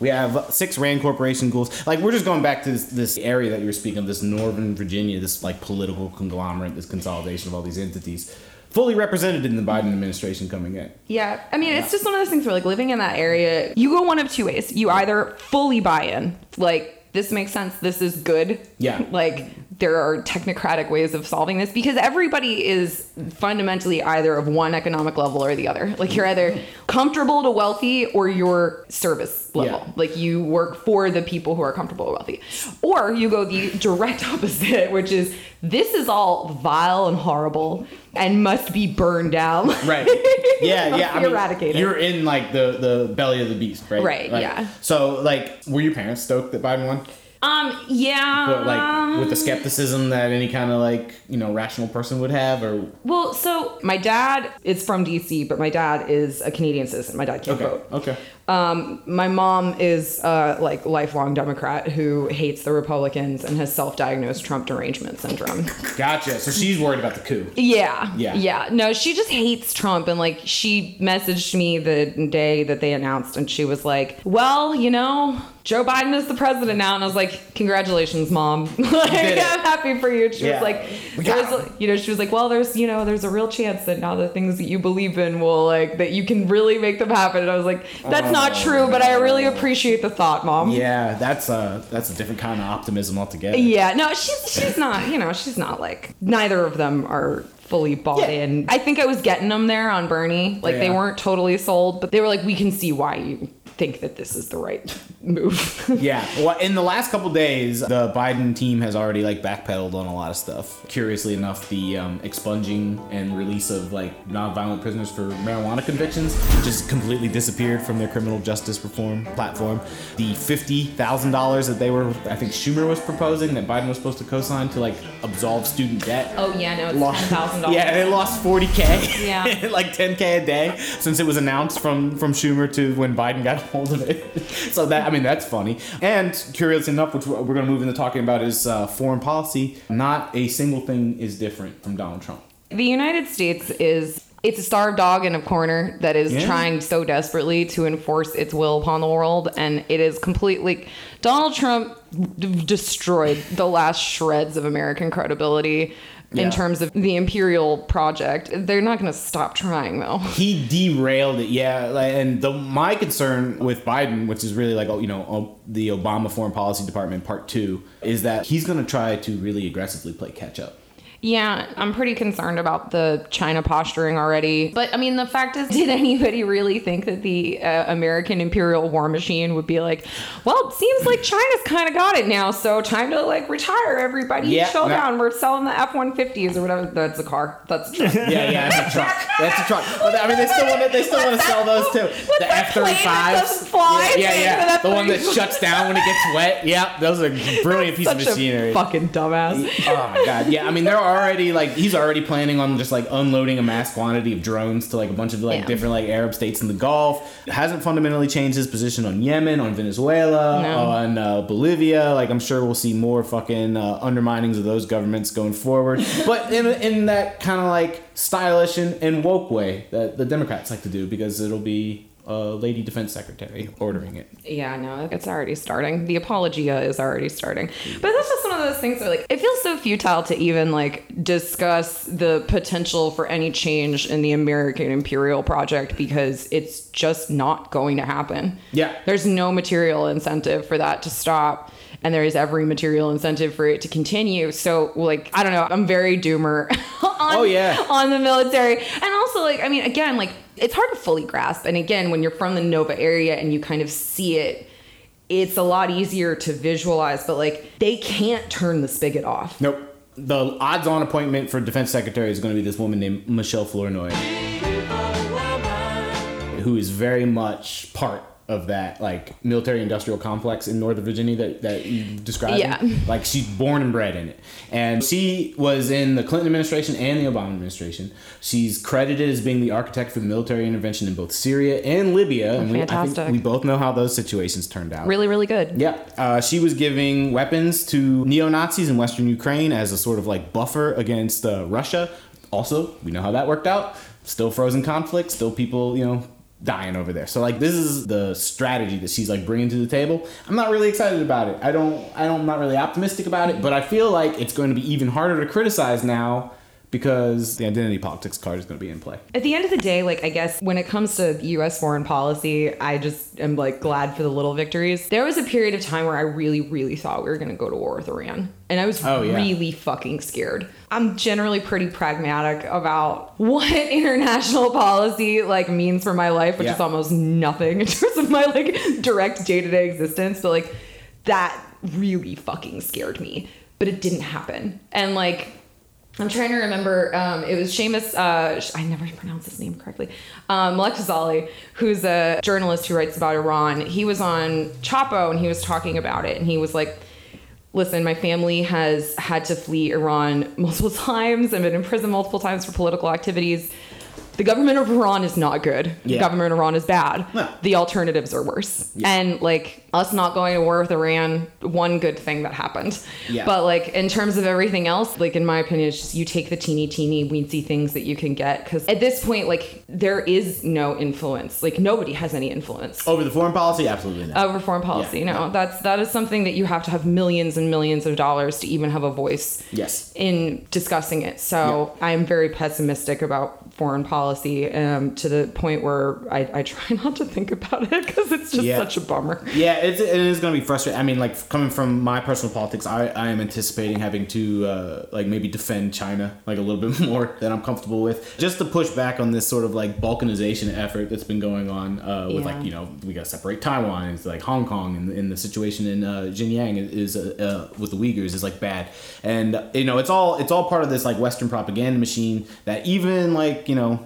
We have six Rand Corporation ghouls. Like we're just going back to this, this area that you were speaking of, this Northern Virginia, this like political conglomerate, this consolidation of all these entities, fully represented in the Biden administration coming in. Yeah, I mean, it's just one of those things where, like, living in that area, you go one of two ways. You either fully buy in, like, this makes sense, this is good. Yeah. Like, there are technocratic ways of solving this because everybody is fundamentally either of one economic level or the other. Like, you're either comfortable to wealthy or you're service level. Yeah. Like, you work for the people who are comfortable to wealthy. Or you go the direct opposite, which is this is all vile and horrible and must be burned down. Right. Yeah, yeah. I mean, eradicated. You're in like the the belly of the beast, right? Right, Like, yeah. So like, were your parents stoked that Biden won? Um, yeah. But like with the skepticism that any kind of like you know rational person would have, or Well, so my dad is from DC, but my dad is a Canadian citizen. My dad can't okay, vote. okay, Um, my mom is uh, like lifelong Democrat who hates the Republicans and has self-diagnosed Trump derangement syndrome. gotcha. So she's worried about the coup. Yeah. Yeah. Yeah. No, she just hates Trump. And like, she messaged me the day that they announced, and she was like, well, you know, Joe Biden is the president now. And I was like, congratulations, mom. like. I'm happy for you. She Yeah. was like, there's, you know, she was like, well, there's, you know, there's a real chance that now the things that you believe in will like, that you can really make them happen. And I was like, that's not oh. true, but I really appreciate the thought, mom. Yeah, that's a that's a different kind of optimism altogether. Yeah, no, she's she's not. You know, she's not like neither of them are fully bought Yeah. in. I think I was getting them there on Bernie. Like they weren't totally sold, but they were like, we can see why you think that this is the right move. Yeah. Well, in the last couple days, the Biden team has already like backpedaled on a lot of stuff. Curiously enough, the um, expunging and release of like nonviolent prisoners for marijuana convictions just completely disappeared from their criminal justice reform platform. The fifty thousand dollars that they were, I think Schumer was proposing that Biden was supposed to co-sign to like absolve student debt. oh yeah, no, it's Lost- ten thousand dollars. Yeah, they lost 40k. Yeah. like 10k a day since it was announced from from Schumer to when Biden got hold of it. so that I mean that's funny. And curious enough, which we're going to move into talking about is uh, foreign policy. Not a single thing is different from Donald Trump. The United States is it's a starved dog in a corner that is Yeah. trying so desperately to enforce its will upon the world and it is completely Donald Trump d- destroyed the last shreds of American credibility Yeah. in terms of the imperial project. They're not going to stop trying though. He derailed it, yeah. And the my concern with Biden, which is really like oh, you know oh, the Obama Foreign Policy Department Part Two, is that he's going to try to really aggressively play catch up. Yeah, I'm pretty concerned about the China posturing already. But I mean, the fact is, did anybody really think that the uh, American imperial war machine would be like, well, it seems like China's kind of got it now, so time to like retire everybody, Yeah, chill no. down. We're selling the F-150s or whatever. That's a car. That's a truck. Yeah, yeah, that's a truck. That's a truck. But I mean, they still want to. They still want to sell those too. The F plane thirty that fives. doesn't fly? Yeah, yeah. That The one that shuts down when it gets wet. Yeah, those are brilliant piece of machinery. fucking dumbass. Oh my god. Yeah, I mean they're already like he's already planning on just like unloading a mass quantity of drones to like a bunch of like Yeah. different like Arab states in the Gulf. Hasn't fundamentally changed his position on Yemen, on Venezuela, No. on uh, Bolivia. Like I'm sure we'll see more fucking uh, underminings of those governments going forward. but in in that kind of like stylish and, and woke way that the Democrats like to do because it'll be a lady defense secretary ordering it. Yeah, no, it's already starting. The apologia is already starting. But that's just one of those things where like it feels so futile to even like discuss the potential for any change in the American imperial project because it's just not going to happen. Yeah. There's no material incentive for that to stop. And there is every material incentive for it to continue. So, like, I don't know. I'm very doomer on, Oh, yeah. on the military. And also, like, I mean, again, like, it's hard to fully grasp. And again, when you're from the NoVA area and you kind of see it, it's a lot easier to visualize, but like, they can't turn the spigot off. Nope. The odds-on appointment for defense secretary is going to be this woman named Michelle Flournoy, who is very much part of that like military industrial complex in Northern Virginia that, that you described. Yeah. Like she's born and bred in it. And she was in the Clinton administration and the Obama administration. She's credited as being the architect for the military intervention in both Syria and Libya. and we, fantastic. think we both know how those situations turned out. Really, really good. Yeah, uh, she was giving weapons to neo Nazis in Western Ukraine as a sort of like buffer against uh, Russia. Also, we know how that worked out. Still frozen conflict. Still people, you know, dying over there. So like, this is the strategy that she's like bringing to the table. I'm not really excited about it. I don't. I don't. I'm not really optimistic about it. But I feel like it's going to be even harder to criticize now because the identity politics card is going to be in play. At the end of the day, like I guess when it comes to US foreign policy, I just am like glad for the little victories. There was a period of time where I really, really thought we were gonna go to war with Iran. And I was Oh, yeah. really fucking scared. I'm generally pretty pragmatic about what international policy like means for my life, which Yeah. is almost nothing in terms of my like direct day-to-day existence. But like that really fucking scared me. But it didn't happen. And like I'm trying to remember. Um, it was Seamus. Uh, I never pronounced his name correctly. Um, Malek Ghazali, who's a journalist who writes about Iran. He was on Chapo and he was talking about it. And he was like, "Listen, my family has had to flee Iran multiple times and been in prison multiple times for political activities. The government of Iran is not good. The government of Iran is bad. No. The alternatives are worse. And like us not going to war with Iran, one good thing that happened. Yeah. But like in terms of everything else, like in my opinion, it's just you take the teeny teeny weensy things that you can get because at this point, like there is no influence. Like nobody has any influence Over the foreign policy, absolutely not. over foreign policy. Yeah, no, no. that's that is something that you have to have millions and millions of dollars to even have a voice yes. in discussing it. So I am very pessimistic about foreign policy um, to the point where I, I try not to think about it because it's just Yeah. such a bummer. Yeah, it's, it is going to be frustrating. I mean, like coming from my personal politics, I, I am anticipating having to uh, like maybe defend China like a little bit more than I'm comfortable with, just to push back on this sort of like balkanization effort that's been going on uh, with Yeah. like you know we got to separate Taiwan and like Hong Kong and, and the situation in uh, Xinjiang is uh, uh, with the Uyghurs is like bad, and you know it's all it's all part of this like Western propaganda machine that even like you know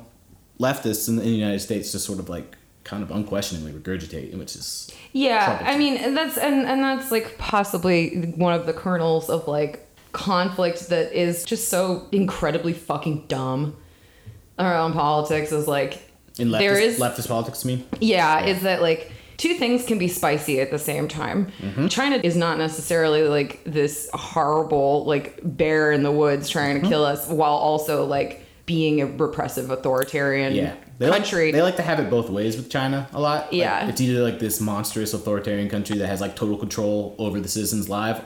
leftists in the, in the United States just sort of like kind of unquestioningly regurgitate, which is Yeah. I mean, that's and and that's like possibly one of the kernels of like conflict that is just so incredibly fucking dumb around politics is like in leftist, there is leftist politics. I mean, yeah, is that like two things can be spicy at the same time. Mm-hmm. China is not necessarily like this horrible like bear in the woods trying Mm-hmm. to kill us while also like being a repressive authoritarian yeah, they country. Like, they like to have it both ways with China a lot. Like, Yeah. it's either like this monstrous authoritarian country that has like total control over the citizens' lives,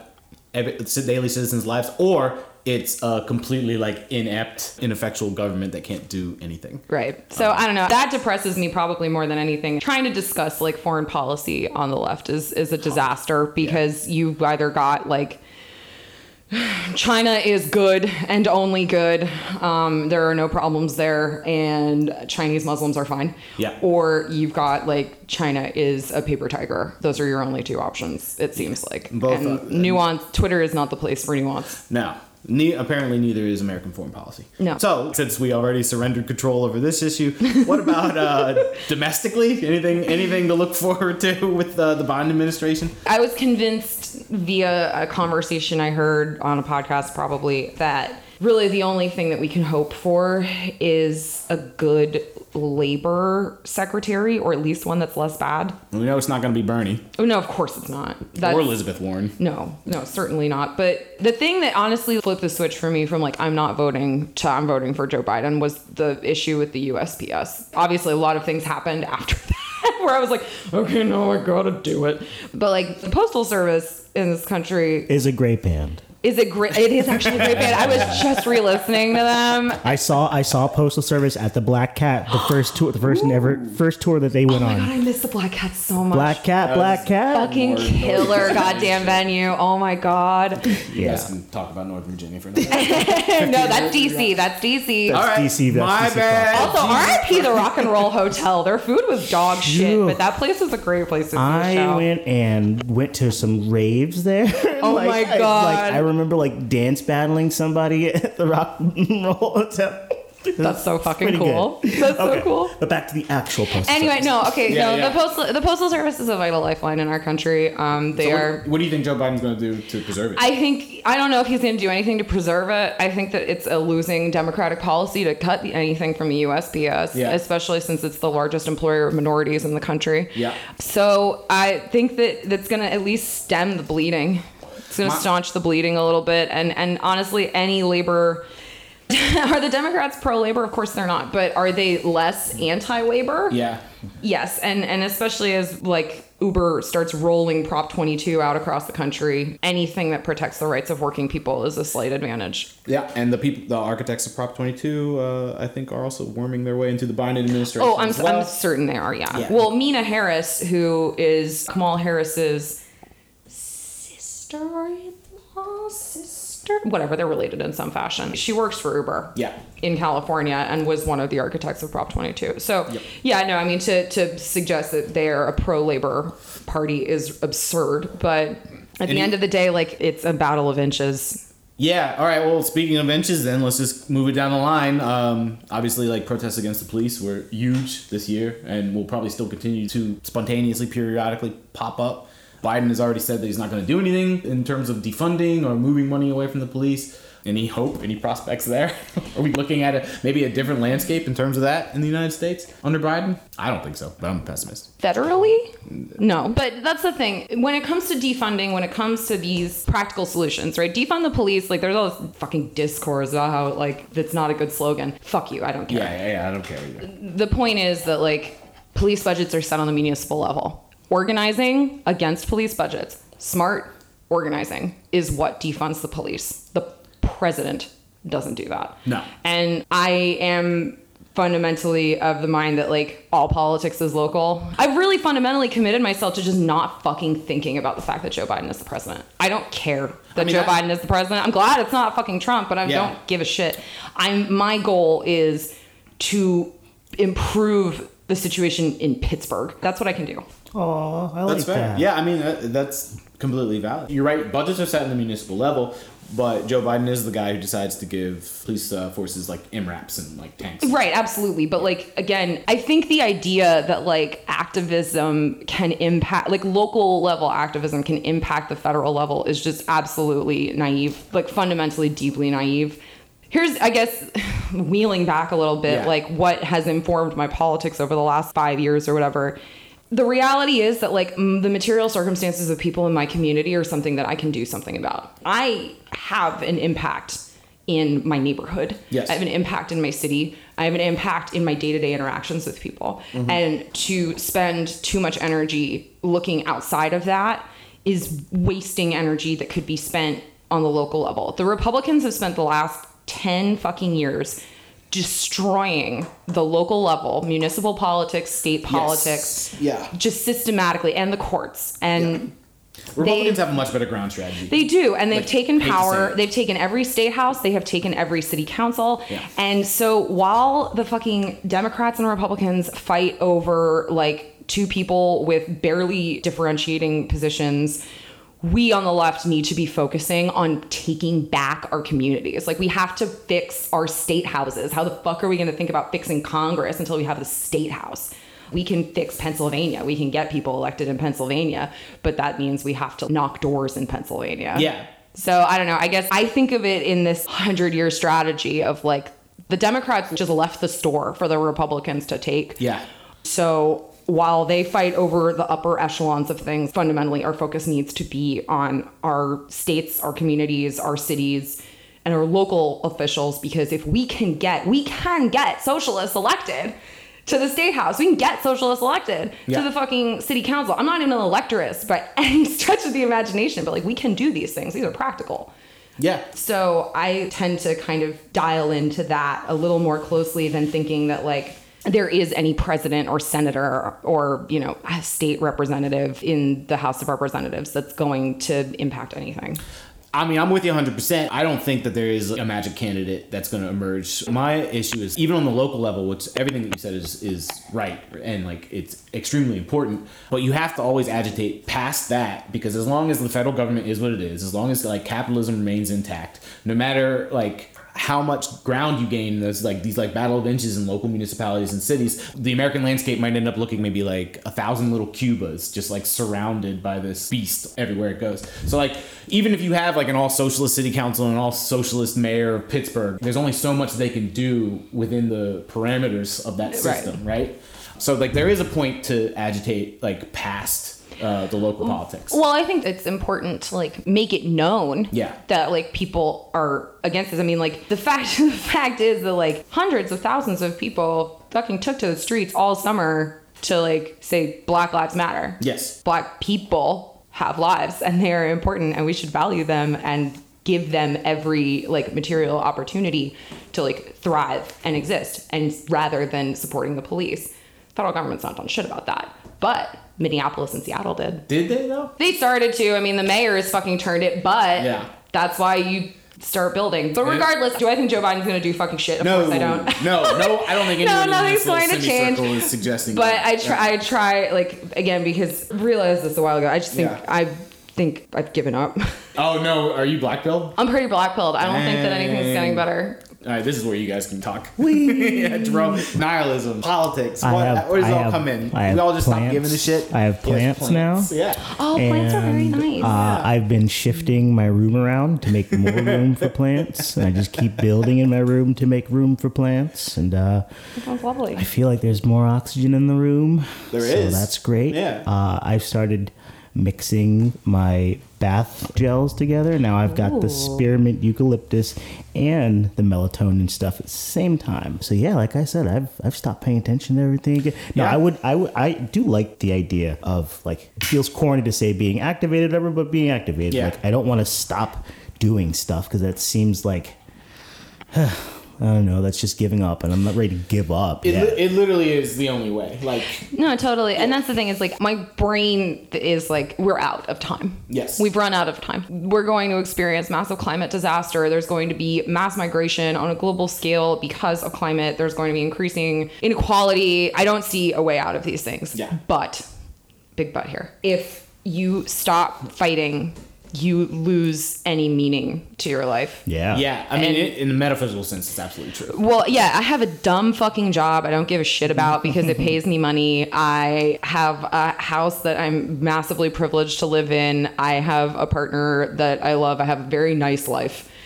every, daily citizens' lives, or it's a completely like inept, ineffectual government that can't do anything. Right. Um, so I don't know. That depresses me probably more than anything. Trying to discuss like foreign policy on the left is is a disaster because you've either got like China is good and only good. Um, there are no problems there, and Chinese Muslims are fine. Yeah. Or you've got like China is a paper tiger. Those are your only two options. It seems like. Both and are- nuance. Twitter is not the place for nuance. No. Ne- apparently, neither is American foreign policy. No. So, since we already surrendered control over this issue, what about uh, domestically? Anything, anything to look forward to with uh, the Biden administration? I was convinced via a conversation I heard on a podcast, probably, that really the only thing that we can hope for is a good labor secretary, or at least one that's less bad. We know it's not going to be Bernie Oh, no, of course it's not. That's, or Elizabeth Warren. No, no, certainly not. But the thing that honestly flipped the switch for me from like I'm not voting to I'm voting for Joe Biden was the issue with the USPS. Obviously, a lot of things happened after that. where I was like, okay, no, I gotta do it. But like the postal service in this country Is a great band. Is it great. It is actually a great band. I was just re-listening to them. I saw I saw Postal Service at the Black Cat, the first tour, the first and ever first tour that they went Oh my god, on. I miss the Black Cat so much. Black Cat, Black Cat. Fucking killer goddamn venue. Oh my god. You guys Yeah. can talk about Northern Virginia for a minute. no, that's DC. That's DC. That's All right, DC. That's my DC bad. proper. Also, RIP the Rock and Roll Hotel. Their food was dog shit, Ew. but that place was a great place to see a I show. went and went to some raves there. Oh Like, my I- God. like I remember like dance battling somebody at the Rock and Roll Hotel. That's so fucking cool. good. That's so cool. But back to the actual postal. Anyway, service. no, okay, Yeah, no. yeah. The postal the postal service is a vital lifeline in our country. Um, they So are. what, what do you think Joe Biden's going to do to preserve it? I think I don't know if he's going to do anything to preserve it. I think that it's a losing democratic policy to cut anything from the USPS, Yeah. especially since it's the largest employer of minorities in the country. Yeah. So I think that that's going to at least stem the bleeding. It's going to staunch the bleeding a little bit, and and honestly, any labor. are the Democrats pro labor? Of course they're not, but are they less anti labor? yeah. Yes, and and especially as like Uber starts rolling Prop 22 out across the country, anything that protects the rights of working people is a slight advantage. Yeah, and the people, the architects of Prop 22, uh, I think, are also worming their way into the Biden administration. Oh, I'm, well. I'm certain they are. Yeah. Yeah. Well, Meena Harris, who is Kamala Harris's sister-in-law, sister, whatever, they're related in some fashion. She works for Uber. Yeah. In California and was one of the architects of Prop 22. So, yeah, no, I mean to to suggest that they are a pro-labor party is absurd, but at the end of the day, like it's a battle of inches. Yeah. All right. Well, speaking of inches, then let's just move it down the line. Um, obviously, like protests against the police were huge this year, and will probably still continue to spontaneously, periodically pop up. Biden has already said that he's not going to do anything in terms of defunding or moving money away from the police. Any hope? Any prospects there? Are we looking at a maybe a different landscape in terms of that in the United States under Biden? I don't think so, but I'm a pessimist. federally no but that's the thing when it comes to defunding when it comes to these practical solutions right defund the police like there's all this fucking discourse about how like that's not a good slogan fuck you i don't care Yeah, yeah, yeah. I don't care either. the point is that like police budgets are set on the municipal level organizing against police budgets smart organizing is what defunds the police the president doesn't do that No. and i am fundamentally of the mind that like all politics is local i've really fundamentally committed myself to just not fucking thinking about the fact that joe biden is the president i don't care that mean, joe that- biden is the president i'm glad it's not fucking trump but i Yeah. don't give a shit i'm my goal is to improve the situation in Pittsburgh. That's what I can do. Oh, I like That's fair. that. Yeah, I mean that, that's completely valid. You're right. Budgets are set in the municipal level, but Joe Biden is the guy who decides to give police uh, forces like MRAPs and like tanks. Right, absolutely. But like again, I think the idea that like activism can impact like local level activism can impact the federal level is just absolutely naive, like fundamentally deeply naive. Here's I guess wheeling back a little bit Yeah. like what has informed my politics over the last 5 years or whatever. The reality is that like the material circumstances of people in my community are something that I can do something about. I have an impact in my neighborhood. Yes. I have an impact in my city. I have an impact in my day to day interactions with people. Mm-hmm. And to spend too much energy looking outside of that is wasting energy that could be spent on the local level. The Republicans have spent the last 10 fucking years destroying the local level, municipal politics, state politics, Yeah. just systematically, and the courts. And Republicans they- have a much better ground strategy. they do, and they've Like, taken hate to say power. They've taken every state house. They have taken every city council. Yeah. And so while the fucking Democrats and Republicans fight over like two people with barely differentiating positions, we on the left need to be focusing on taking back our communities. Like we have to fix our state houses. How the fuck are we going to think about fixing Congress until we have the state house? We can fix Pennsylvania. We can get people elected in Pennsylvania, but that means we have to knock doors in Pennsylvania. Yeah. So I don't know. I guess I think of it in this hundred year strategy of like the Democrats just left the store for the Republicans to take. Yeah. So while they fight over the upper echelons of things, fundamentally our focus needs to be on our states, our communities, our cities, and our local officials because if we can get we can get socialists elected, to the state house. We can get socialists elected Yeah. to the fucking city council. I'm not even an electorist by any stretch of the imagination, but like we can do these things. These are practical. Yeah. So I tend to kind of dial into that a little more closely than thinking that like there is any president or senator or, you know, a state representative in the House of Representatives that's going to impact anything. I mean, I'm with you 100%. I don't think that there is a magic candidate that's going to emerge. My issue is even on the local level, which everything that you said is is right and like it's extremely important, but you have to always agitate past that because as long as the federal government is what it is, as long as like capitalism remains intact, no matter like how much ground you gain those like these like battle of inches in local municipalities and cities the american landscape might end up looking maybe like a thousand little cubas just like surrounded by this beast everywhere it goes. So like even if you have like an all socialist city council and an all socialist mayor of pittsburgh there's only so much they can do within the parameters of that system right, so like there is a point to agitate like past uh, the local politics Well, I think it's important to like make it known Yeah. that like people are against this. I mean, like the fact the fact is that like hundreds of thousands of people fucking took to the streets all summer to like say Black Lives Matter. yes Black people have lives and they are important and we should value them and give them every like material opportunity to like thrive and exist and rather than supporting the police. Federal government's not done shit about that. But Minneapolis and Seattle did. did they though They started to. I mean, the mayor has fucking turned it, but Yeah. that's why you start building. But regardless, do I think Joe Biden's going to do fucking shit? Of no, course I don't. no, no. I don't think No, nothing's in this going to change. is suggesting. But that. I try, I try, like again because I realized this a while ago. I just think Yeah. I think I've given up. Oh no, are you black pilled? I'm pretty black pilled. I don't think that anything's getting better. All right, this is where you guys can talk. yeah, Jerome. Nihilism, politics. I What, have- where does it all have- come in? I have we all just stop giving a shit. I have Yes, plants now. Yeah. Oh, plants are very nice. Uh, I've been shifting my room around to make more room for plants. And I just keep building in my room to make room for plants. And uh, that sounds lovely. I feel like there's more oxygen in the room. There so is. that's great. Yeah. Uh, I've started mixing my bath gels together. Now I've got the spearmint eucalyptus and the melatonin stuff at the same time. So yeah, like I said, I've I've stopped paying attention to everything again. No, Yeah. I would I would I do like the idea of like it feels corny to say being activated, whatever, but being activated. Yeah. Like I don't want to stop doing stuff because that seems like I don't know. That's just giving up, and I'm not ready to give up. It, yet. li- it literally is the only way. Like, No, totally. And that's the thing is like my brain is like we're out of time. Yes. We've run out of time. We're going to experience massive climate disaster. There's going to be mass migration on a global scale because of climate. There's going to be increasing inequality. I don't see a way out of these things. Yeah. But big but here. If you stop fighting, you lose any meaning to your life. yeah. yeah, I mean, And- it, in the metaphysical sense, it's absolutely true. Well, yeah, I have a dumb fucking job I don't give a shit about because it pays me money. I have a house that I'm massively privileged to live in. I have a partner that I love. I have a very nice life.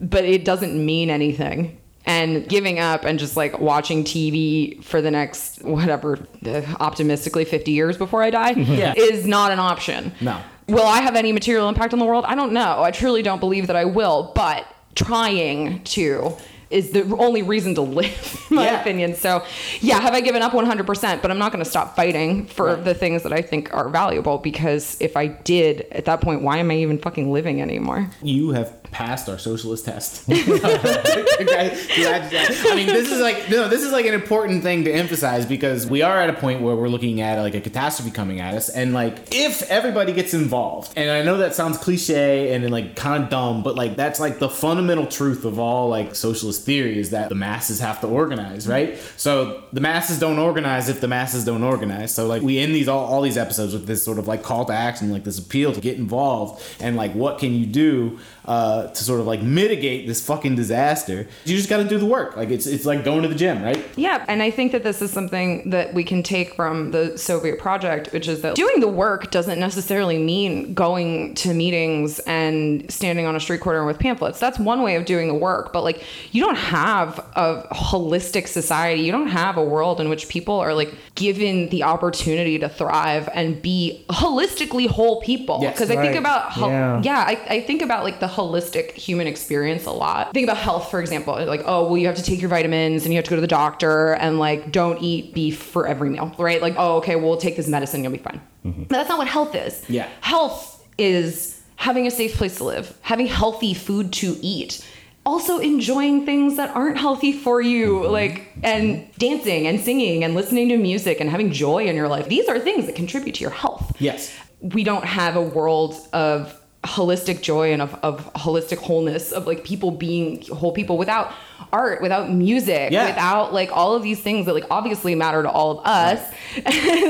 but it doesn't mean anything. And giving up and just like watching TV for the next, whatever, optimistically 50 years before I die Yeah. is not an option. No. Will I have any material impact on the world? I don't know. I truly don't believe that I will, but trying to is the only reason to live, in my Yeah. opinion. So, yeah, have I given up 100%? But I'm not going to stop fighting for Right. the things that I think are valuable because if I did at that point, why am I even fucking living anymore? You have passed our socialist test. I mean, this is like no, this is like an important thing to emphasize because we are at a point where we're looking at like a catastrophe coming at us, and like if everybody gets involved, and I know that sounds cliche and like kind of dumb, but like that's like the fundamental truth of all like socialist theory is that the masses have to organize, right? So the masses don't organize if the masses don't organize. So like we end these all, all these episodes with this sort of like call to action, like this appeal to get involved, and like what can you do uh, to sort of like mitigate this fucking disaster? You just got to do the work. Like it's it's like going to the gym, right? Yeah, and I think that this is something that we can take from the Soviet project, which is that doing the work doesn't necessarily mean going to meetings and standing on a street corner with pamphlets. That's one way of doing the work, but like you don't don't have a holistic society. You don't have a world in which people are like given the opportunity to thrive and be holistically whole people. Yes. Because I Right. think about ho- Yeah. yeah, I, I think about like the holistic human experience a lot. Think about health, for example. Like, oh, well, you have to take your vitamins and you have to go to the doctor and like don't eat beef for every meal, right? Like, oh, okay, we'll take this medicine, you'll be fine. Mm-hmm. But that's not what health is. Yeah. Health is having a safe place to live, having healthy food to eat. Also enjoying things that aren't healthy for you, like and dancing and singing and listening to music and having joy in your life. These are things that contribute to your health Yes. we don't have a world of holistic joy and of, of holistic wholeness of like people being whole people without art without music Yeah. without like all of these things that like obviously matter to all of us like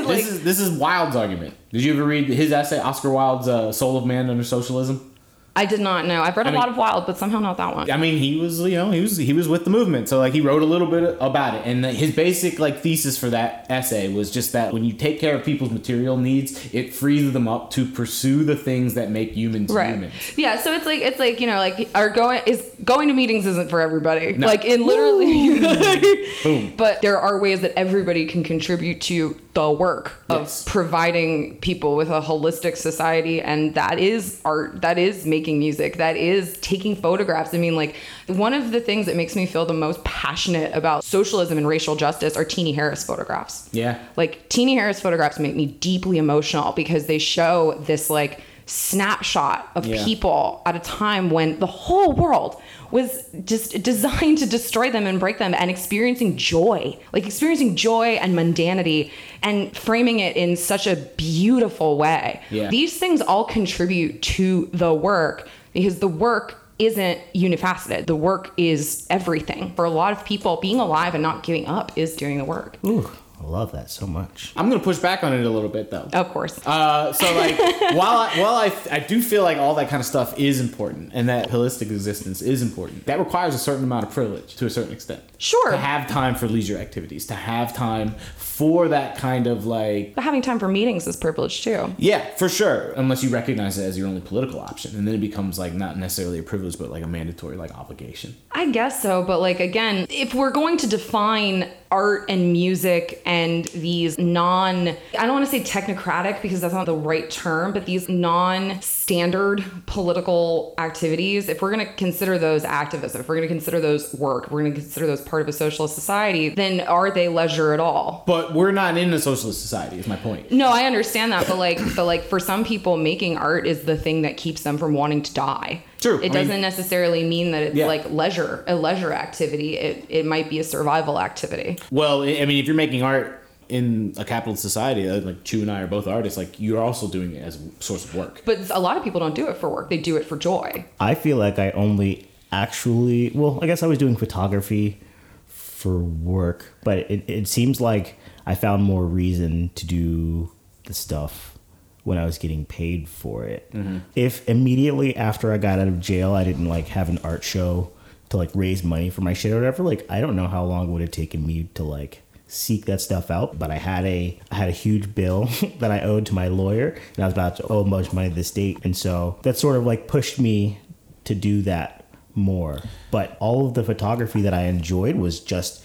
this is this is Wilde's argument. Did you ever read his essay, Oscar Wilde's uh, "Soul of Man Under Socialism"? I did not know i've read a I mean- lot of Wilde but somehow not that one I mean, he was you know he was he was with the movement, so like he wrote a little bit about it, and his basic like thesis for that essay was just that when you take care of people's material needs, it frees them up to pursue the things that make humans human. right humans. yeah so it's like it's like you know like our going is going to meetings isn't for everybody No. like in literally Boom. but there are ways that everybody can contribute to the work of Yes. providing people with a holistic society and that is art that is making music that is taking photographs i mean like one of the things that makes me feel the most passionate about socialism and racial justice are Teenie Harris photographs Yeah. like Teenie Harris photographs make me deeply emotional because they show this like snapshot of Yeah. people at a time when the whole world was just designed to destroy them and break them and experiencing joy like experiencing joy and mundanity and framing it in such a beautiful way. Yeah. these things all contribute to the work because the work isn't unifaceted. The work is everything. For a lot of people being alive and not giving up is doing the work. Ooh, I love that so much. I'm gonna push back on it a little bit though. of course Uh, so like while I, while I I do feel like all that kind of stuff is important and that holistic existence is important, that requires a certain amount of privilege to a certain extent. Sure. To have time for leisure activities, to have time for that kind of like But having time for meetings is privilege too. yeah, for sure. Unless you recognize it as your only political option, and then it becomes like not necessarily a privilege, but like a mandatory like obligation. I guess so, but like again, if we're going to define art and music and these non I don't want to say technocratic because that's not the right term, but these non-standard political activities, if we're going to consider those activism, if we're going to consider those work, if we're going to consider those part of a socialist society, then are they leisure at all? But we're not in a socialist society. Is my point. No, I understand that, but like, but like for some people, making art is the thing that keeps them from wanting to die. True. It I doesn't necessarily mean that it's Yeah. like leisure, a leisure activity. It it might be a survival activity. Well, I I mean, if you're making art in a capitalist society, uh, like Chu and I are both artists, like you're also doing it as a source of work. But a lot of people don't do it for work; they do it for joy. I feel like I only actually, well, I guess I was doing photography for work, but it, it seems like I found more reason to do the stuff when I was getting paid for it. Mm-hmm. If immediately after I got out of jail, I didn't like have an art show to like raise money for my shit or whatever, like I don't know how long it would have taken me to like seek that stuff out but i had a i had a huge bill that i owed to my lawyer and i was about to owe a bunch of money to the state and so that sort of like pushed me to do that more but all of the photography that i enjoyed was just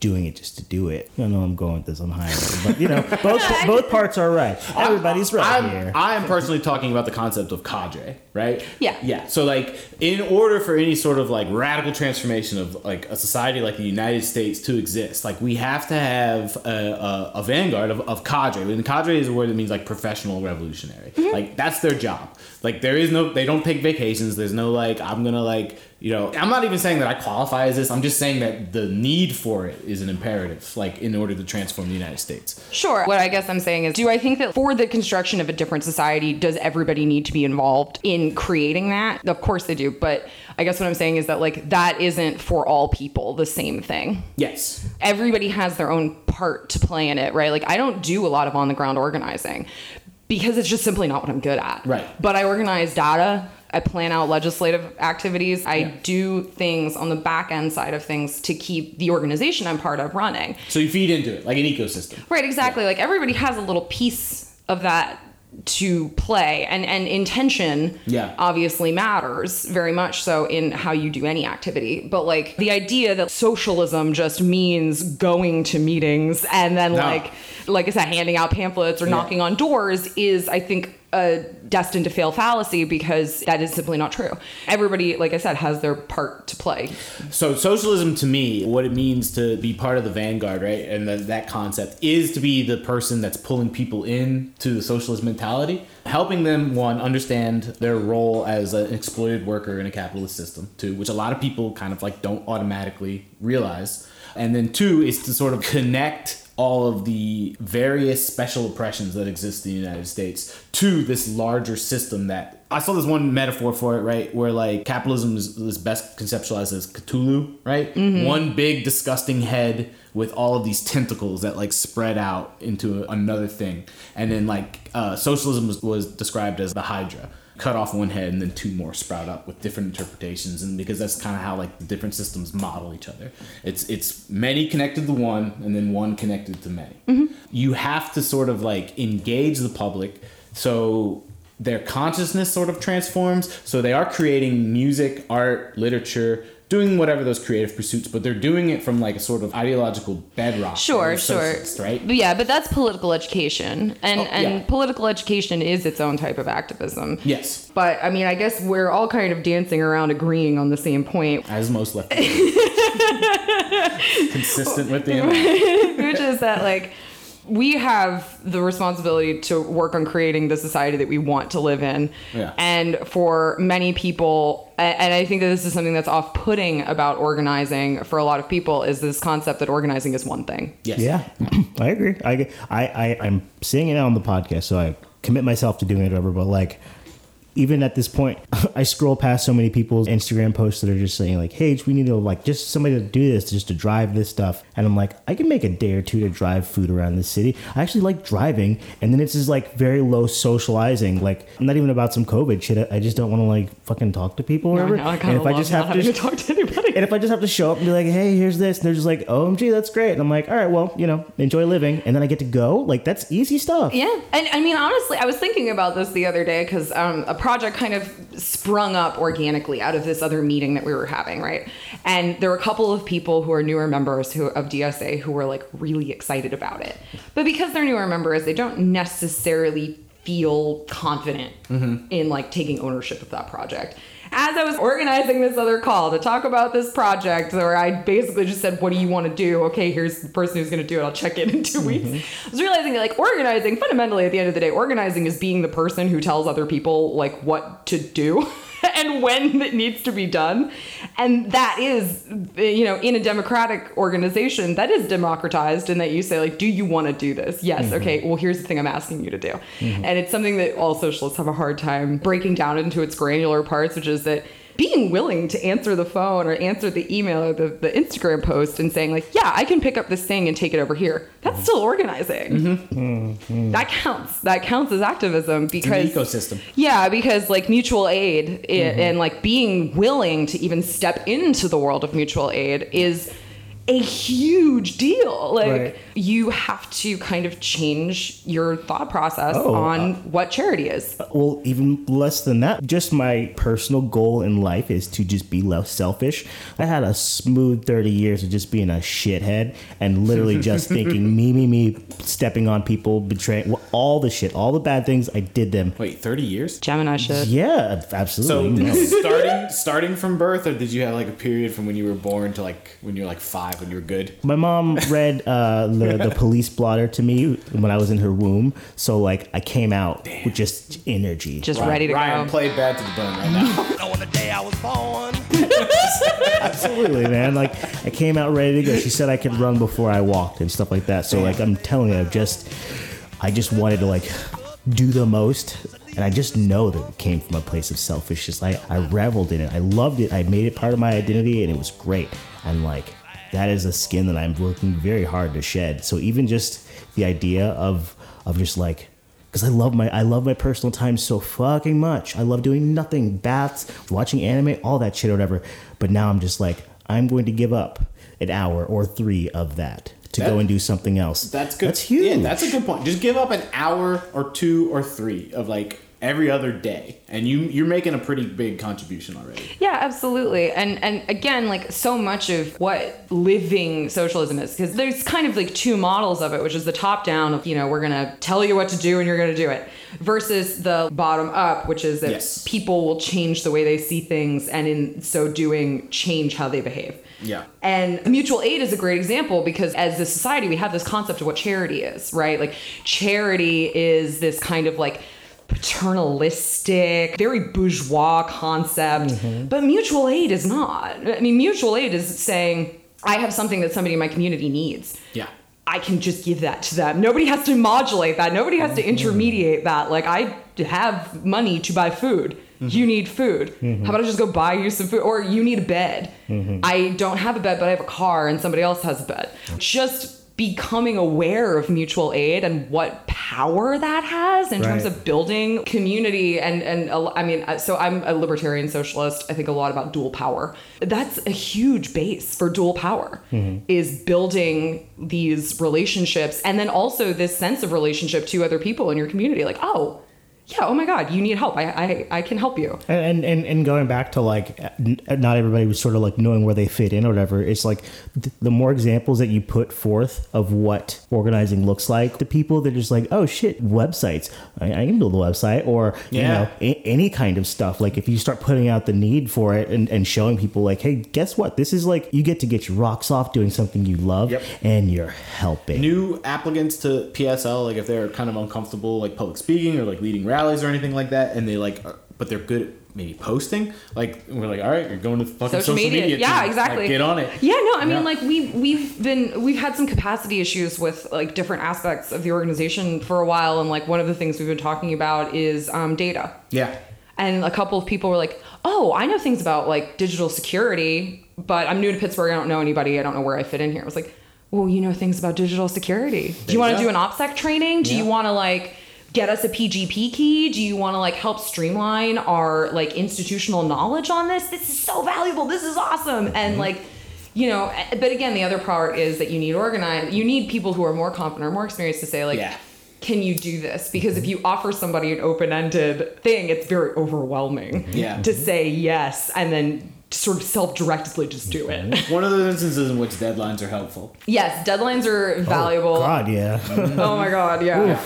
doing it just to do it i know i'm going with this on high but you know both both parts are right everybody's right I'm, here I'm personally talking about the concept of cadre, right? Yeah. Yeah. So like, in order for any sort of like radical transformation of like a society like the United States to exist, like we have to have a, a, a vanguard of, of cadre. And cadre is a word that means like professional revolutionary. Mm-hmm. Like that's their job. Like there is no, they don't take vacations. There's no like, I'm gonna like, you know, I'm not even saying that I qualify as this. I'm just saying that the need for it is an imperative, like in order to transform the United States. Sure. What I guess I'm saying is, do I think that for the construction of a different society, does everybody need to be involved in creating that? Of course they do, but I guess what I'm saying is that like that isn't for all people the same thing. Yes. everybody has their own part to play in it, right? Like I don't do a lot of on the ground organizing because it's just simply not what I'm good at. Right. But I organize data. I plan out legislative activities. I Yeah. do things on the back end side of things to keep the organization I'm part of running. So you feed into it like an ecosystem. Right, exactly. Like everybody has a little piece of that to play and and intention Yeah. obviously matters very much so in how you do any activity but like the idea that socialism just means going to meetings and then No. like like i said handing out pamphlets or knocking on doors is i think a destined to fail fallacy because that is simply not true. Everybody like i said has their part to play. So socialism to me, what it means to be part of the vanguard, right, and that that concept is to be the person that's pulling people in to the socialist mentality, helping them one understand their role as an exploited worker in a capitalist system, two, which a lot of people kind of like don't automatically realize, and then two is to sort of connect all of the various special oppressions that exist in the United States to this larger system that I saw this one metaphor for it, right? Where like capitalism is, is best conceptualized as Cthulhu, right? One big disgusting head with all of these tentacles that like spread out into another thing. And then like uh, socialism was, was described as the Hydra. Cut off one head and then two more sprout up with different interpretations, and because that's kind of how like the different systems model each other. It's it's many connected to one, and then one connected to many. Mm-hmm. You have to sort of like engage the public so their consciousness sort of transforms. So they are creating music, art, literature, doing whatever those creative pursuits, but they're doing it from like a sort of ideological bedrock. Sure, sure. Right? But yeah, but that's political education, and Oh, and yeah. political education is its own type of activism. Yes, But I mean, I guess we're all kind of dancing around agreeing on the same point, as most left. Consistent with the which is that like we have the responsibility to work on creating the society that we want to live in. Yeah. And for many people, and I think that this is something that's off-putting about organizing for a lot of people is this concept that organizing is one thing. Yes. Yeah, I agree. I, I, I, I'm saying it on the podcast, so I commit myself to doing it over. But like, even at this point, I scroll past so many people's Instagram posts that are just saying like, "Hey, we need to like just somebody to do this, just to drive this stuff." And I'm like, I can make a day or two to drive food around the city. I actually like driving, and then it's just like very low socializing. Like, not even about some COVID shit. I I just don't want to like fucking talk to people or I whatever. know, I and if of I just have to, to talk to anybody. and if I just have to show up and be like, hey, here's this, and they're just like, OMG, that's great. And I'm like, all right, well, you know, enjoy living. And then I get to go. Like, that's easy stuff. Yeah, and I mean, honestly, I was thinking about this the other day because um, a project kind of sprung up organically out of this other meeting that we were having, right? And there were a couple of people who are newer members who of DSA who were like really excited about it, but because they're newer members, they don't necessarily feel confident mm-hmm. in like taking ownership of that project. As I was organizing this other call to talk about this project, where I basically just said, "What do you want to do?" Okay, here's the person who's going to do it. I'll check in in 2 mm-hmm. weeks. I was realizing that like organizing, fundamentally, at the end of the day, organizing is being the person who tells other people like what to do and when it needs to be done, and that is, you know, in a democratic organization, that is democratized in that you say like, "Do you want to do this?" Yes. Mm-hmm. Okay. Well, here's the thing I'm asking you to do, mm-hmm. and it's something that all socialists have a hard time breaking down into its granular parts, which is that being willing to answer the phone or answer the email or the, the Instagram post and saying like, yeah, I can pick up this thing and take it over here. That's mm-hmm. still organizing. Mm-hmm. Mm-hmm. That counts. That counts as activism because ecosystem. Yeah, because like mutual aid i- and like being willing to even step into the world of mutual aid is a huge deal. Like Right. You have to kind of change your thought process Oh, on what charity is. Well, even less than that. Just my personal goal in life is to just be less selfish. I had a smooth 30 years of just being a shithead and literally just thinking me, me, me, stepping on people, betraying well, all the shit, all the bad things. I did them. Wait, thirty years? Gemini shit. Yeah, So absolutely. no. starting starting from birth, or did you have like a period from when you were born to like when you were like five when you were good? My mom read uh, the the police blotter to me when I was in her womb, so like I came out with just energy. Just ready to Ryan, go. play bad to the bone right now. on the day I was born. Absolutely, man. Like I came out ready to go. She said I could run before I walked and stuff like that. So like I'm telling you, I've just I just wanted to like do the most. And I just know that it came from a place of selfishness. I, I reveled in it. I loved it. I made it part of my identity and it was great. And like that is a skin that I'm working very hard to shed. So even just the idea of of just like because I love my I love my personal time so fucking much. I love doing nothing, baths, watching anime, all that shit, or whatever. But now I'm just like, I'm going to give up an hour or three of that to That- go and do something else. That's good. That's huge. Yeah, that's a good point. Just give up an hour or two or three of like every other day, and you you're making a pretty big contribution already. Yeah, absolutely. And and again, like so much of what living socialism is, because there's kind of like two models of it, which is the top down of, you know, we're gonna tell you what to do and you're gonna do it, versus the bottom up, which is that Yes. people will change the way they see things and in so doing change how they behave. Yeah. And mutual aid is a great example because as a society, we have this concept of what charity is, right? Like, charity is this kind of like paternalistic, very bourgeois concept, mm-hmm. but mutual aid is not. I mean, mutual aid is saying, I have something that somebody in my community needs. Yeah. I can just give that to them. Nobody has to modulate that. Nobody has to mm-hmm. intermediate that. Like I have money to buy food. Mm-hmm. You need food. How about I just go buy you some food? Or you need a bed. I don't have a bed, but I have a car and somebody else has a bed. Just becoming aware of mutual aid and what power that has in terms of building community and and I mean uh, so I'm a libertarian socialist. I think a lot about dual power. That's a huge base for dual power is building these relationships and then also this sense of relationship to other people in your community. Like oh yeah oh my god you need help. I I, I can help you. And, and and going back to like not everybody was sort of like knowing where they fit in or whatever it's like th- the more examples that you put forth of what organizing looks like to people they're just like oh shit websites. I, I can build a website or you know a- any kind of stuff. Like if you start putting out the need for it and, and showing people like hey guess what? This is like you get to get your rocks off doing something you love Yep. and you're helping. New applicants to PSL, like if they're kind of uncomfortable, like public speaking or like leading rallies or anything like that, and they like, are- but they're good at maybe posting. Like we're like, all right, you're going to fucking social, media. yeah team. Like, exactly get on it. yeah no i mean Yeah. like we we've been we've had some capacity issues with like different aspects of the organization for a while and like one of the things we've been talking about is um, data Yeah. and a couple of people were like oh i know things about like digital security but i'm new to pittsburgh i don't know anybody i don't know where i fit in here i was like well you know things about digital security do you want to do an opsec training do you want to like get us a pgp key do you want to like help streamline our like institutional knowledge on this this is so valuable this is awesome and Mm-hmm. like you know eh, but again the other part is that you need organize you need people who are more confident or more experienced to say like Yeah. can you do this? Because if mm-hmm. you offer somebody an open ended thing, it's very overwhelming Yeah. to say yes and then sort of self directedly just do it. Mm-hmm. One of those instances in which deadlines are helpful. yes, deadlines are oh, valuable. Oh, god yeah Oh my God, yeah.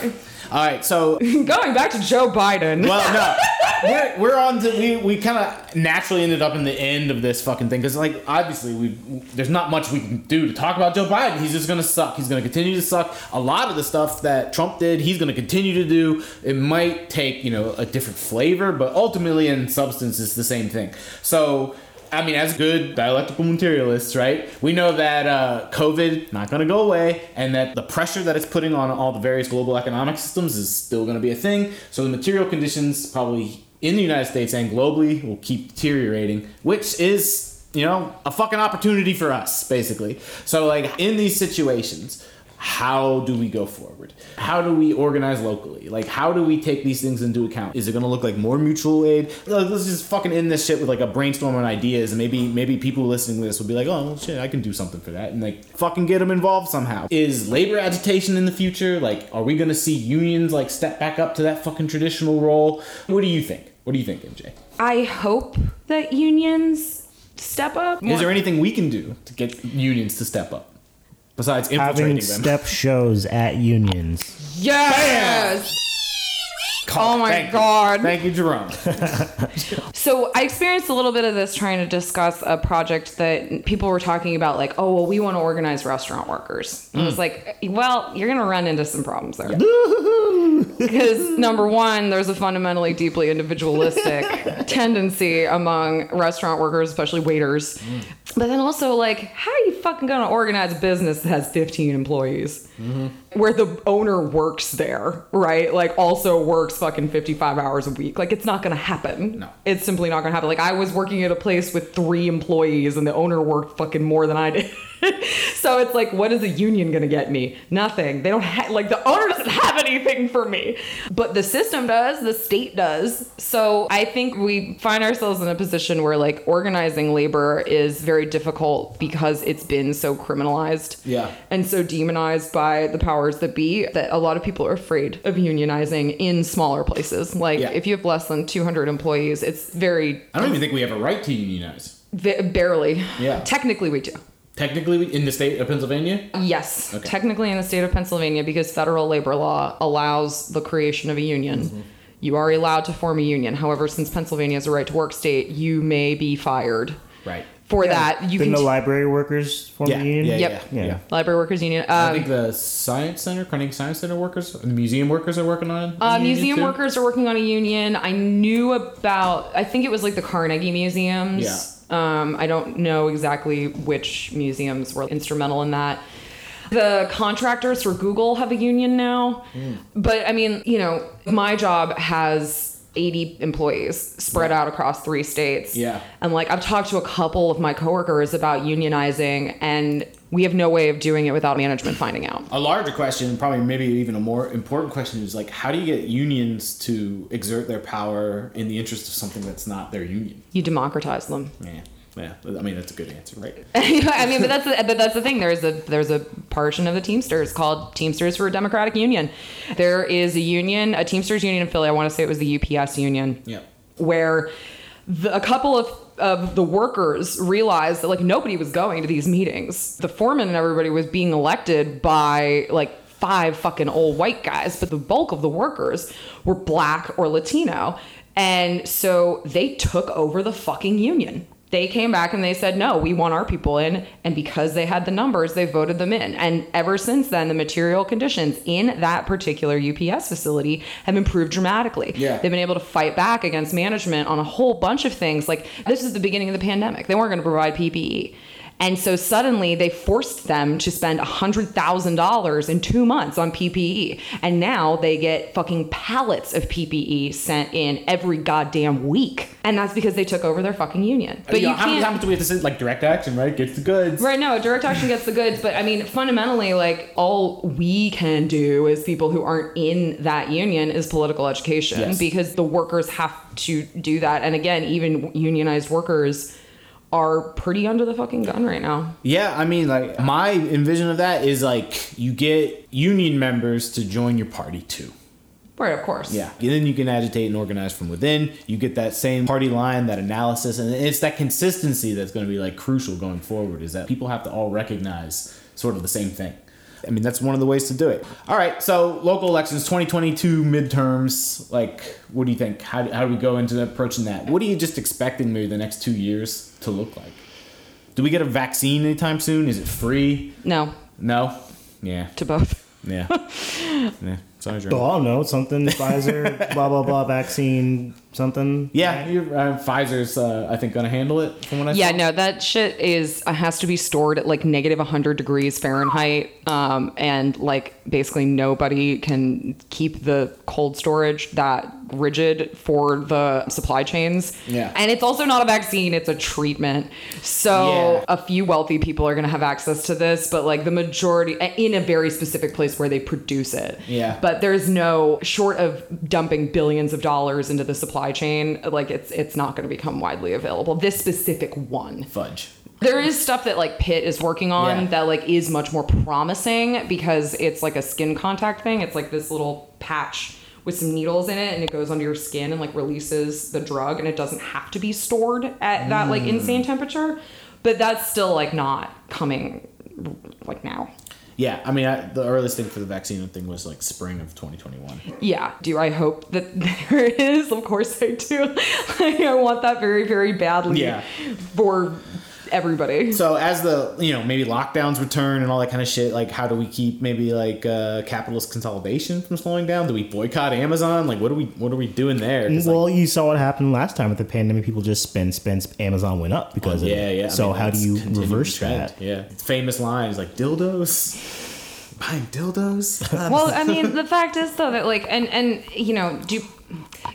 All right, so Going back to Joe Biden. well, no, we're, we're on to we we kind of naturally ended up in the end of this fucking thing because like obviously we there's not much we can do to talk about Joe Biden. He's just gonna suck. He's gonna continue to suck. A lot of the stuff that Trump did, he's gonna continue to do. It might take you know a different flavor, but ultimately in substance, it's the same thing. So. I mean, as good dialectical materialists, right? We know that uh, COVID not going to go away, and that the pressure that it's putting on all the various global economic systems is still going to be a thing. So the material conditions, probably in the United States and globally, will keep deteriorating, which is you know a fucking opportunity for us, basically. So like in these situations. How do we go forward? How do we organize locally? Like, how do we take these things into account? Is it gonna look like more mutual aid? Like, let's just fucking end this shit with like a brainstorm on ideas, and maybe maybe people listening to this will be like, oh well, shit, I can do something for that, and like fucking get them involved somehow. Is labor agitation in the future? Like, are we gonna see unions like step back up to that fucking traditional role? What do you think? What do you think, MJ? I hope that unions step up. Is there anything we can do to get unions to step up besides having them? step shows at unions Yes. Oh my Thank you. God. Thank you, Jerome. So I experienced a little bit of this trying to discuss a project that people were talking about, like, oh, well, we want to organize restaurant workers. And I was mm. like, well, you're going to run into some problems there. Because number one, there's a fundamentally deeply individualistic tendency among restaurant workers, especially waiters. Mm. But then also, like, how are you fucking going to organize a business that has 15 employees? Mm-hmm. Where the owner works there, right? Like, also works fucking 55 hours a week. Like, it's not going to happen. No. It's simply not going to happen. Like, I was working at a place with three employees, and the owner worked fucking more than I did. so it's like, what is a union going to get me? Nothing. They don't have, like, the owner doesn't have anything for me. But the system does, the state does. So I think we find ourselves in a position where, like, organizing labor is very difficult because it's been so criminalized Yeah. and so demonized by the powers that be that a lot of people are afraid of unionizing in smaller places. Like, Yeah. if you have less than 200 employees, it's very, I don't even think we have a right to unionize. ve- barely. Yeah. Technically, we do. Technically, in the state of Pennsylvania. Yes, Okay. technically in the state of Pennsylvania, because federal labor law allows the creation of a union. Mm-hmm. You are allowed to form a union. However, since Pennsylvania is a right to work state, you may be fired Right. for that. You Didn't can the library workers form Yeah. a union? Yeah. Yep. Yeah. Yeah. library workers union. I Um, think the science center, Carnegie Science Center workers, the museum workers are working on. a uh, union museum too. workers are working on a union. I knew about. I think it was like the Carnegie museums. Yeah. Um, I don't know exactly which museums were instrumental in that. The contractors for Google have a union now. Hmm. But I mean, you know, my job has 80 employees spread out across three states. Yeah. And like I've talked to a couple of my coworkers about unionizing and we have no way of doing it without management finding out. A larger question, probably maybe even a more important question, is like, how do you get unions to exert their power in the interest of something that's not their union? You democratize them. Yeah, yeah. I mean, that's a good answer, right? I mean, but that's the, but that's the thing. There's a there's a portion of the Teamsters called Teamsters for a Democratic Union. There is a union, a Teamsters union in Philly. I want to say it was the UPS union. Yeah. Where the, a couple of of the workers realized that like nobody was going to these meetings. The foreman and everybody was being elected by like five fucking old white guys, but the bulk of the workers were black or Latino. And so they took over the fucking union. They came back and they said, no, we want our people in. And because they had the numbers, they voted them in. And ever since then, the material conditions in that particular UPS facility have improved dramatically. Yeah. They've been able to fight back against management on a whole bunch of things. Like, this is the beginning of the pandemic. They weren't going to provide PPE. And so suddenly they forced them to spend $100,000 in two months on PPE. And now they get fucking pallets of PPE sent in every goddamn week. And that's because they took over their fucking union. But you, know, how many times do we have to say like direct action, right? Gets the goods. Right, no, direct action gets the goods, but I mean, fundamentally, like all we can do as people who aren't in that union is political education Yes. because the workers have to do that. And again, even unionized workers are pretty under the fucking gun right now. Yeah, I mean, like my envision of that is like you get union members to join your party too. Right, of course. Yeah. And then you can agitate and organize from within. You get that same party line, that analysis, and it's that consistency that's going to be like crucial going forward. Is that people have to all recognize sort of the same thing. I mean, that's one of the ways to do it. All right, so local elections, 2022 midterms. Like, what do you think? How, how do we go into approaching that? What are you just expecting maybe the next two years to look like? Do we get a vaccine anytime soon? Is it free? No, No. Yeah. to both. Yeah. yeah. Sorry, Jeremy. So I don't know something Pfizer, blah blah blah, vaccine, something. Yeah, you're, uh, Pfizer's, uh, I think, gonna handle it from what I Yeah, saw. no, that shit is uh, has to be stored at like negative 100 degrees Fahrenheit, um, and like basically nobody can keep the cold storage that rigid for the supply chains. Yeah. and it's also not a vaccine; it's a treatment. So Yeah. a few wealthy people are going to have access to this, but like the majority in a very specific place where they produce it. Yeah. but there's no short of dumping billions of dollars into the supply chain. Like it's it's not going to become widely available. This specific one. Fudge. There is stuff that like Pitt is working on Yeah. that like is much more promising because it's like a skin contact thing. It's like this little patch with some needles in it and it goes under your skin and like releases the drug and it doesn't have to be stored at that like mm. insane temperature. But that's still like not coming like now. Yeah, I mean, I, the earliest thing for the vaccine thing was like spring of 2021. Yeah. Do I hope that there is? Of course I do. like, I want that very, very badly Yeah. for everybody. So as the you know maybe lockdowns return and all that kind of shit, like how do we keep maybe like uh, capitalist consolidation from slowing down? Do we boycott Amazon? Like what are we what are we doing there? 'Cause, like, Well, you saw what happened last time with the pandemic. People just spend, spend. spend. Amazon went up because of yeah, it. yeah. I So mean, how do you reverse trend. that? Yeah, famous lines like dildos. Buying dildos. well, I mean, the fact is though that like, and and you know, do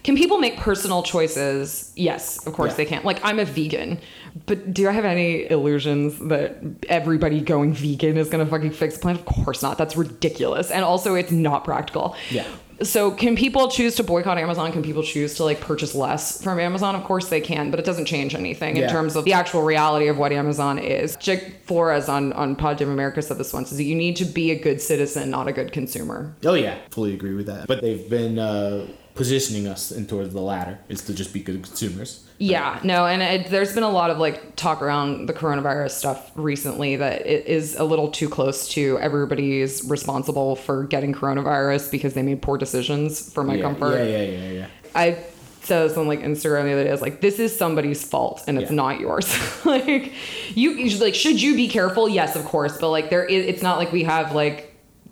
Can people make personal choices? Yes, of course Yeah. they can. Like I'm a vegan, but do I have any illusions that everybody going vegan is gonna fucking fix the planet? Of course not. That's ridiculous. And also it's not practical. Yeah. So can people choose to boycott Amazon? Can people choose to like purchase less from Amazon? Of course they can, but it doesn't change anything in terms of the actual reality of what Amazon is. Jake Flores on on Pod America said this once: is that you need to be a good citizen, not a good consumer. Oh yeah, fully agree with that. But they've been uh, positioning us in towards the latter, is to just be good consumers. Yeah, no, and it, there's been a lot of like talk around the coronavirus stuff recently that it is a little too close to everybody's responsible for getting coronavirus because they made poor decisions for my yeah, comfort. Yeah, yeah, yeah, yeah. I said this on like Instagram the other day. I was like, this is somebody's fault and it's Yeah. not yours. like you, you should, like, should you be careful? Yes, of course. But like there is, it's not like we have like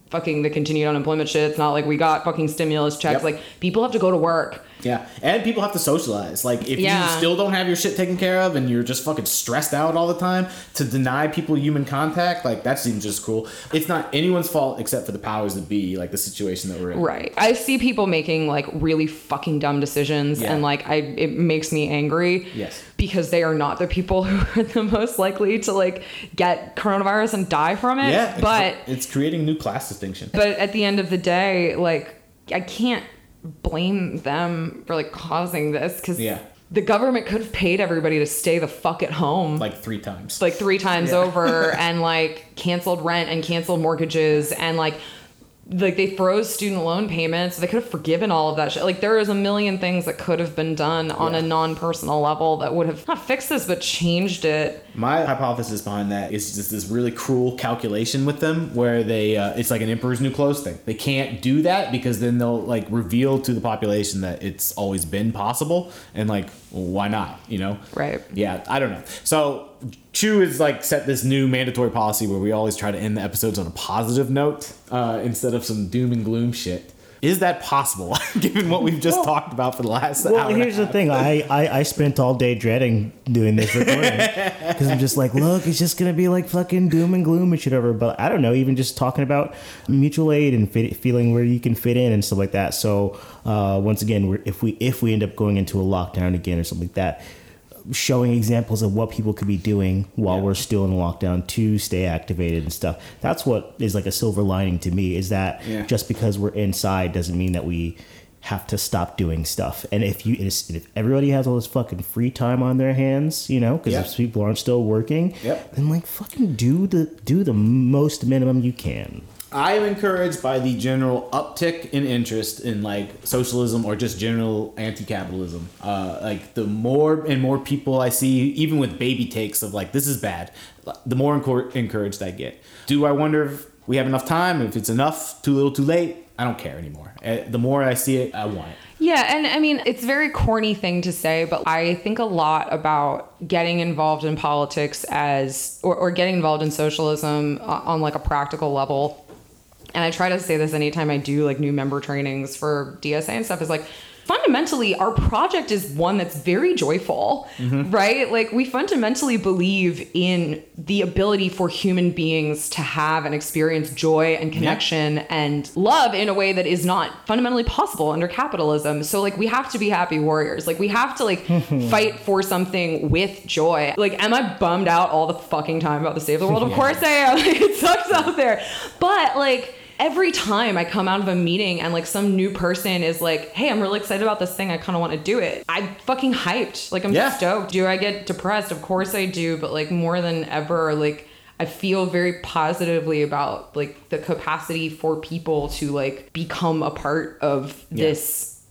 fucking the continued unemployment shit. It's not like we got fucking stimulus checks. Yep. Like people have to go to work. Yeah, and people have to socialize. Like, if Yeah. you still don't have your shit taken care of and you're just fucking stressed out all the time, to deny people human contact, like that seems just cruel. It's not anyone's fault except for the powers that be, like the situation that we're in. Right. I see people making like really fucking dumb decisions Yeah. and like I it makes me angry. Yes. Because they are not the people who are the most likely to like get coronavirus and die from it. Yeah, But it's creating new class distinction. but at the end of the day, like I can't blame them for like causing this because Yeah. the government could have paid everybody to stay the fuck at home Like three times. like three times Yeah. over and like canceled rent and canceled mortgages and like like they froze student loan payments they could have forgiven all of that shit like there is a million things that could have been done on Yeah. a non-personal level that would have not fixed this but changed it My hypothesis behind that is just this really cruel calculation with them, where they uh, it's like an emperor's new clothes thing. They can't do that because then they'll like reveal to the population that it's always been possible, and like well, why not? You know? Right. Yeah, I don't know. So Chew is like set this new mandatory policy where we always try to end the episodes on a positive note uh, instead of some doom and gloom shit. Is that possible, given what we've just talked about for the last hour? Well, here's the thing. I, I, I spent all day dreading doing this recording because I'm just like, look, it's just gonna be like fucking doom and gloom and shit over. But I don't know, even just talking about mutual aid and fit, feeling where you can fit in and stuff like that. So uh, once again, we're, if we if we end up going into a lockdown again or something like that, showing examples of what people could be doing while Yeah. we're still in lockdown to stay activated and stuff. That's what is like a silver lining to me is that Yeah. just because we're inside doesn't mean that we have to stop doing stuff. And if you if everybody has all this fucking free time on their hands, you know, because if people aren't still working, Yep. then like fucking do the do the most minimum you can. I am encouraged by the general uptick in interest in like socialism or just general anti-capitalism. Uh, like the more and more people I see, even with baby takes of like this is bad, the more encouraged I get. Do I wonder if we have enough time? If it's enough, too little, too late? I don't care anymore. Uh, the more I see it, I want it. Yeah, and I mean, it's a very corny thing to say, but I think a lot about getting involved in politics as, or, or getting involved in socialism on like a practical level. And I try to say this anytime I do like new member trainings for DSA and stuff is like, fundamentally, our project is one that's very joyful, mm-hmm. right? Like, we fundamentally believe in the ability for human beings to have and experience joy and connection and love in a way that is not fundamentally possible under capitalism. So, like, we have to be happy warriors. Like, we have to, like, fight for something with joy. Like, am I bummed out all the fucking time about the state of the world? Of course I am. Like, it sucks out there. But, like, every time I come out of a meeting and like some new person is like, "Hey, I'm really excited about this thing. I kind of want to do it." I'm fucking hyped. Like I'm Yeah. stoked. Do I get depressed? Of course I do, but like more than ever, like I feel very positively about like the capacity for people to like become a part of this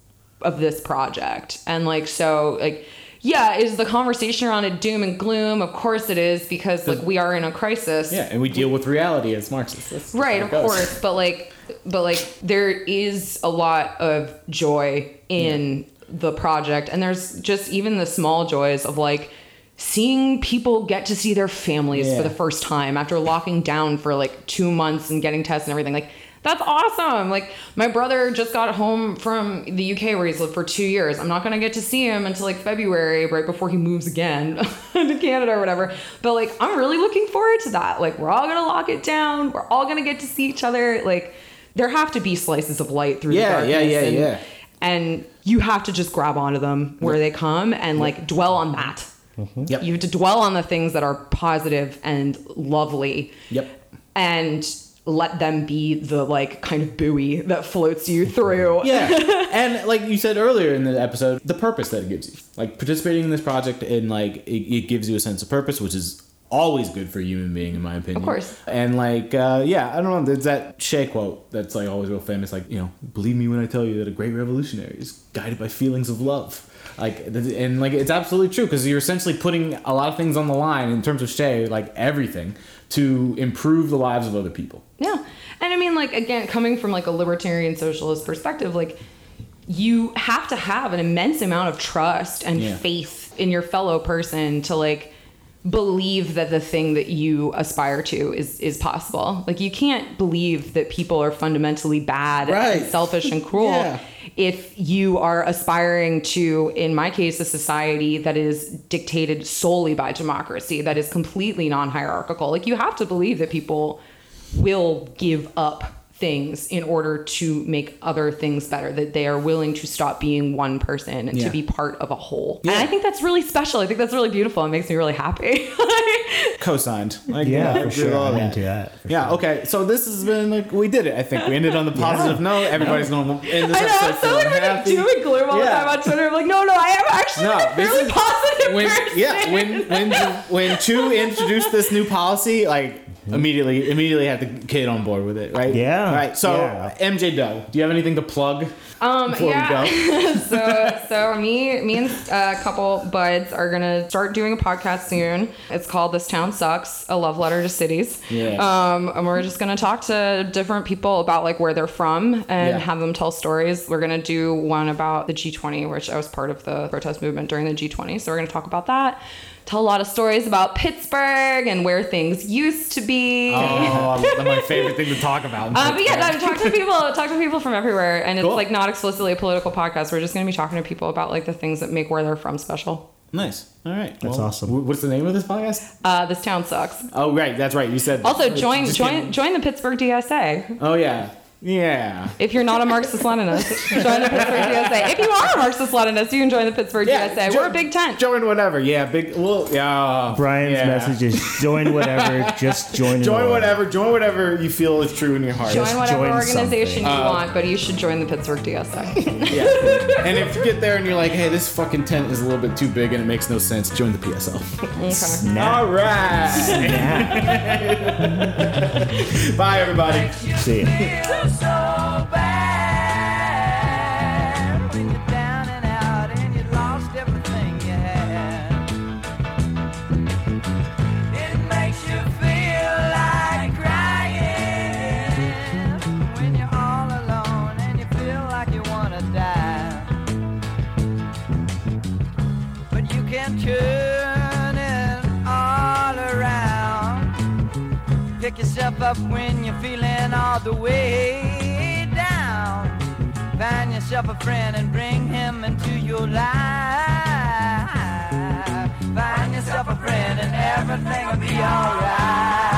of this project. And like so like yeah, is the conversation around it doom and gloom? Of course it is because like we are in a crisis. Yeah, and we deal with reality as Marxists. That's Right, of course, but like, but like, there is a lot of joy in the project, and there's just even the small joys of like seeing people get to see their families Yeah. for the first time after locking down for like two months and getting tests and everything. Like, that's awesome. Like, my brother just got home from the UK where he's lived for two years. I'm not gonna get to see him until like February, right before he moves again to Canada or whatever. But like, I'm really looking forward to that. Like, we're all gonna lock it down. We're all gonna get to see each other. Like, there have to be slices of light through Yeah, the yeah, darkness. yeah, and, yeah. and you have to just grab onto them where they come and like dwell on that. Mm-hmm. Yep. You have to dwell on the things that are positive and lovely Yep. and let them be the like kind of buoy that floats you through. Yeah, and like you said earlier in the episode, the purpose that it gives you, like participating in this project, and like it, it gives you a sense of purpose, which is always good for a human being, in my opinion. Of course. And like, uh, yeah, I don't know. There's that Che quote that's like always real famous. Like, you know, believe me when I tell you that a great revolutionary is guided by feelings of love. Like, and like it's absolutely true because you're essentially putting a lot of things on the line in terms of Shea, like everything, to improve the lives of other people. Yeah. And I mean, like, again, coming from like a libertarian socialist perspective, like, you have to have an immense amount of trust and Yeah. faith in your fellow person to like believe that the thing that you aspire to is is possible. Like you can't believe that people are fundamentally bad Right. and selfish and cruel Yeah. If you are aspiring to in my case a society that is dictated solely by democracy that is completely non-hierarchical. Like you have to believe that people will give up things in order to make other things better that they are willing to stop being one person and Yeah. to be part of a whole Yeah. and i think that's really special i think that's really beautiful it makes me really happy Co-signed. Like, Yeah, I for sure. all I'm into that. for Yeah, okay. So this has been like we did it. I think we ended on the positive note. Everybody's going to end this i know episode i'm so feeling like really happy. doom and gloom all the Yeah. time on twitter i'm like no no i am actually No, a this really is- positive when person yeah when when when Chu introduced this new policy, like immediately immediately had the kid on board with it, right? Yeah, Right. So yeah. MJ Doe, do you have anything to plug? Um, before yeah. we go? so, so me, me and uh, a couple buds are gonna start doing a podcast soon. It's called "This Town Sucks: A Love Letter to Cities." Yeah. Um, and we're just gonna talk to different people about like where they're from and Yeah. have them tell stories. We're gonna do one about the G20, which I was part of the protest movement during the G20. So we're gonna talk about that. Tell a lot of stories about Pittsburgh and where things used to be. Oh, that's my favorite thing to talk about. Uh, but yeah, no, talk to people. Talk to people from everywhere, and it's Cool. like not explicitly a political podcast. We're just going to be talking to people about like the things that make where they're from special. nice. All right. That's Well, awesome. What's the name of this podcast? Uh, this town sucks. Oh, right. That's right. You said. Also, join Just join kidding. join the Pittsburgh DSA. Oh yeah. Yeah. If you're not a Marxist Leninist, join the Pittsburgh DSA. If you are a Marxist Leninist, you can join the Pittsburgh DSA. jo- We're a big tent. Join whatever. Yeah. Big. Well. Yeah. Brian's yeah. message is join whatever, just join it Join all. whatever. Join whatever you feel is true in your heart. Join whatever join organization something. you Uh, want, but you should join the Pittsburgh DSA. Yeah. and if you get there and you're like, hey, this fucking tent is a little bit too big and it makes no sense, join the PSL. okay. Snap. All right. Snap. Bye, everybody. See ya. feel so bad when you're down and out and you lost everything you had. It makes you feel like crying when you're all alone and you feel like you wanna die. But you can turn it all around. Pick yourself up when you're feeling all the way down. Find yourself a friend and bring him into your life. Find yourself a friend and everything will be alright.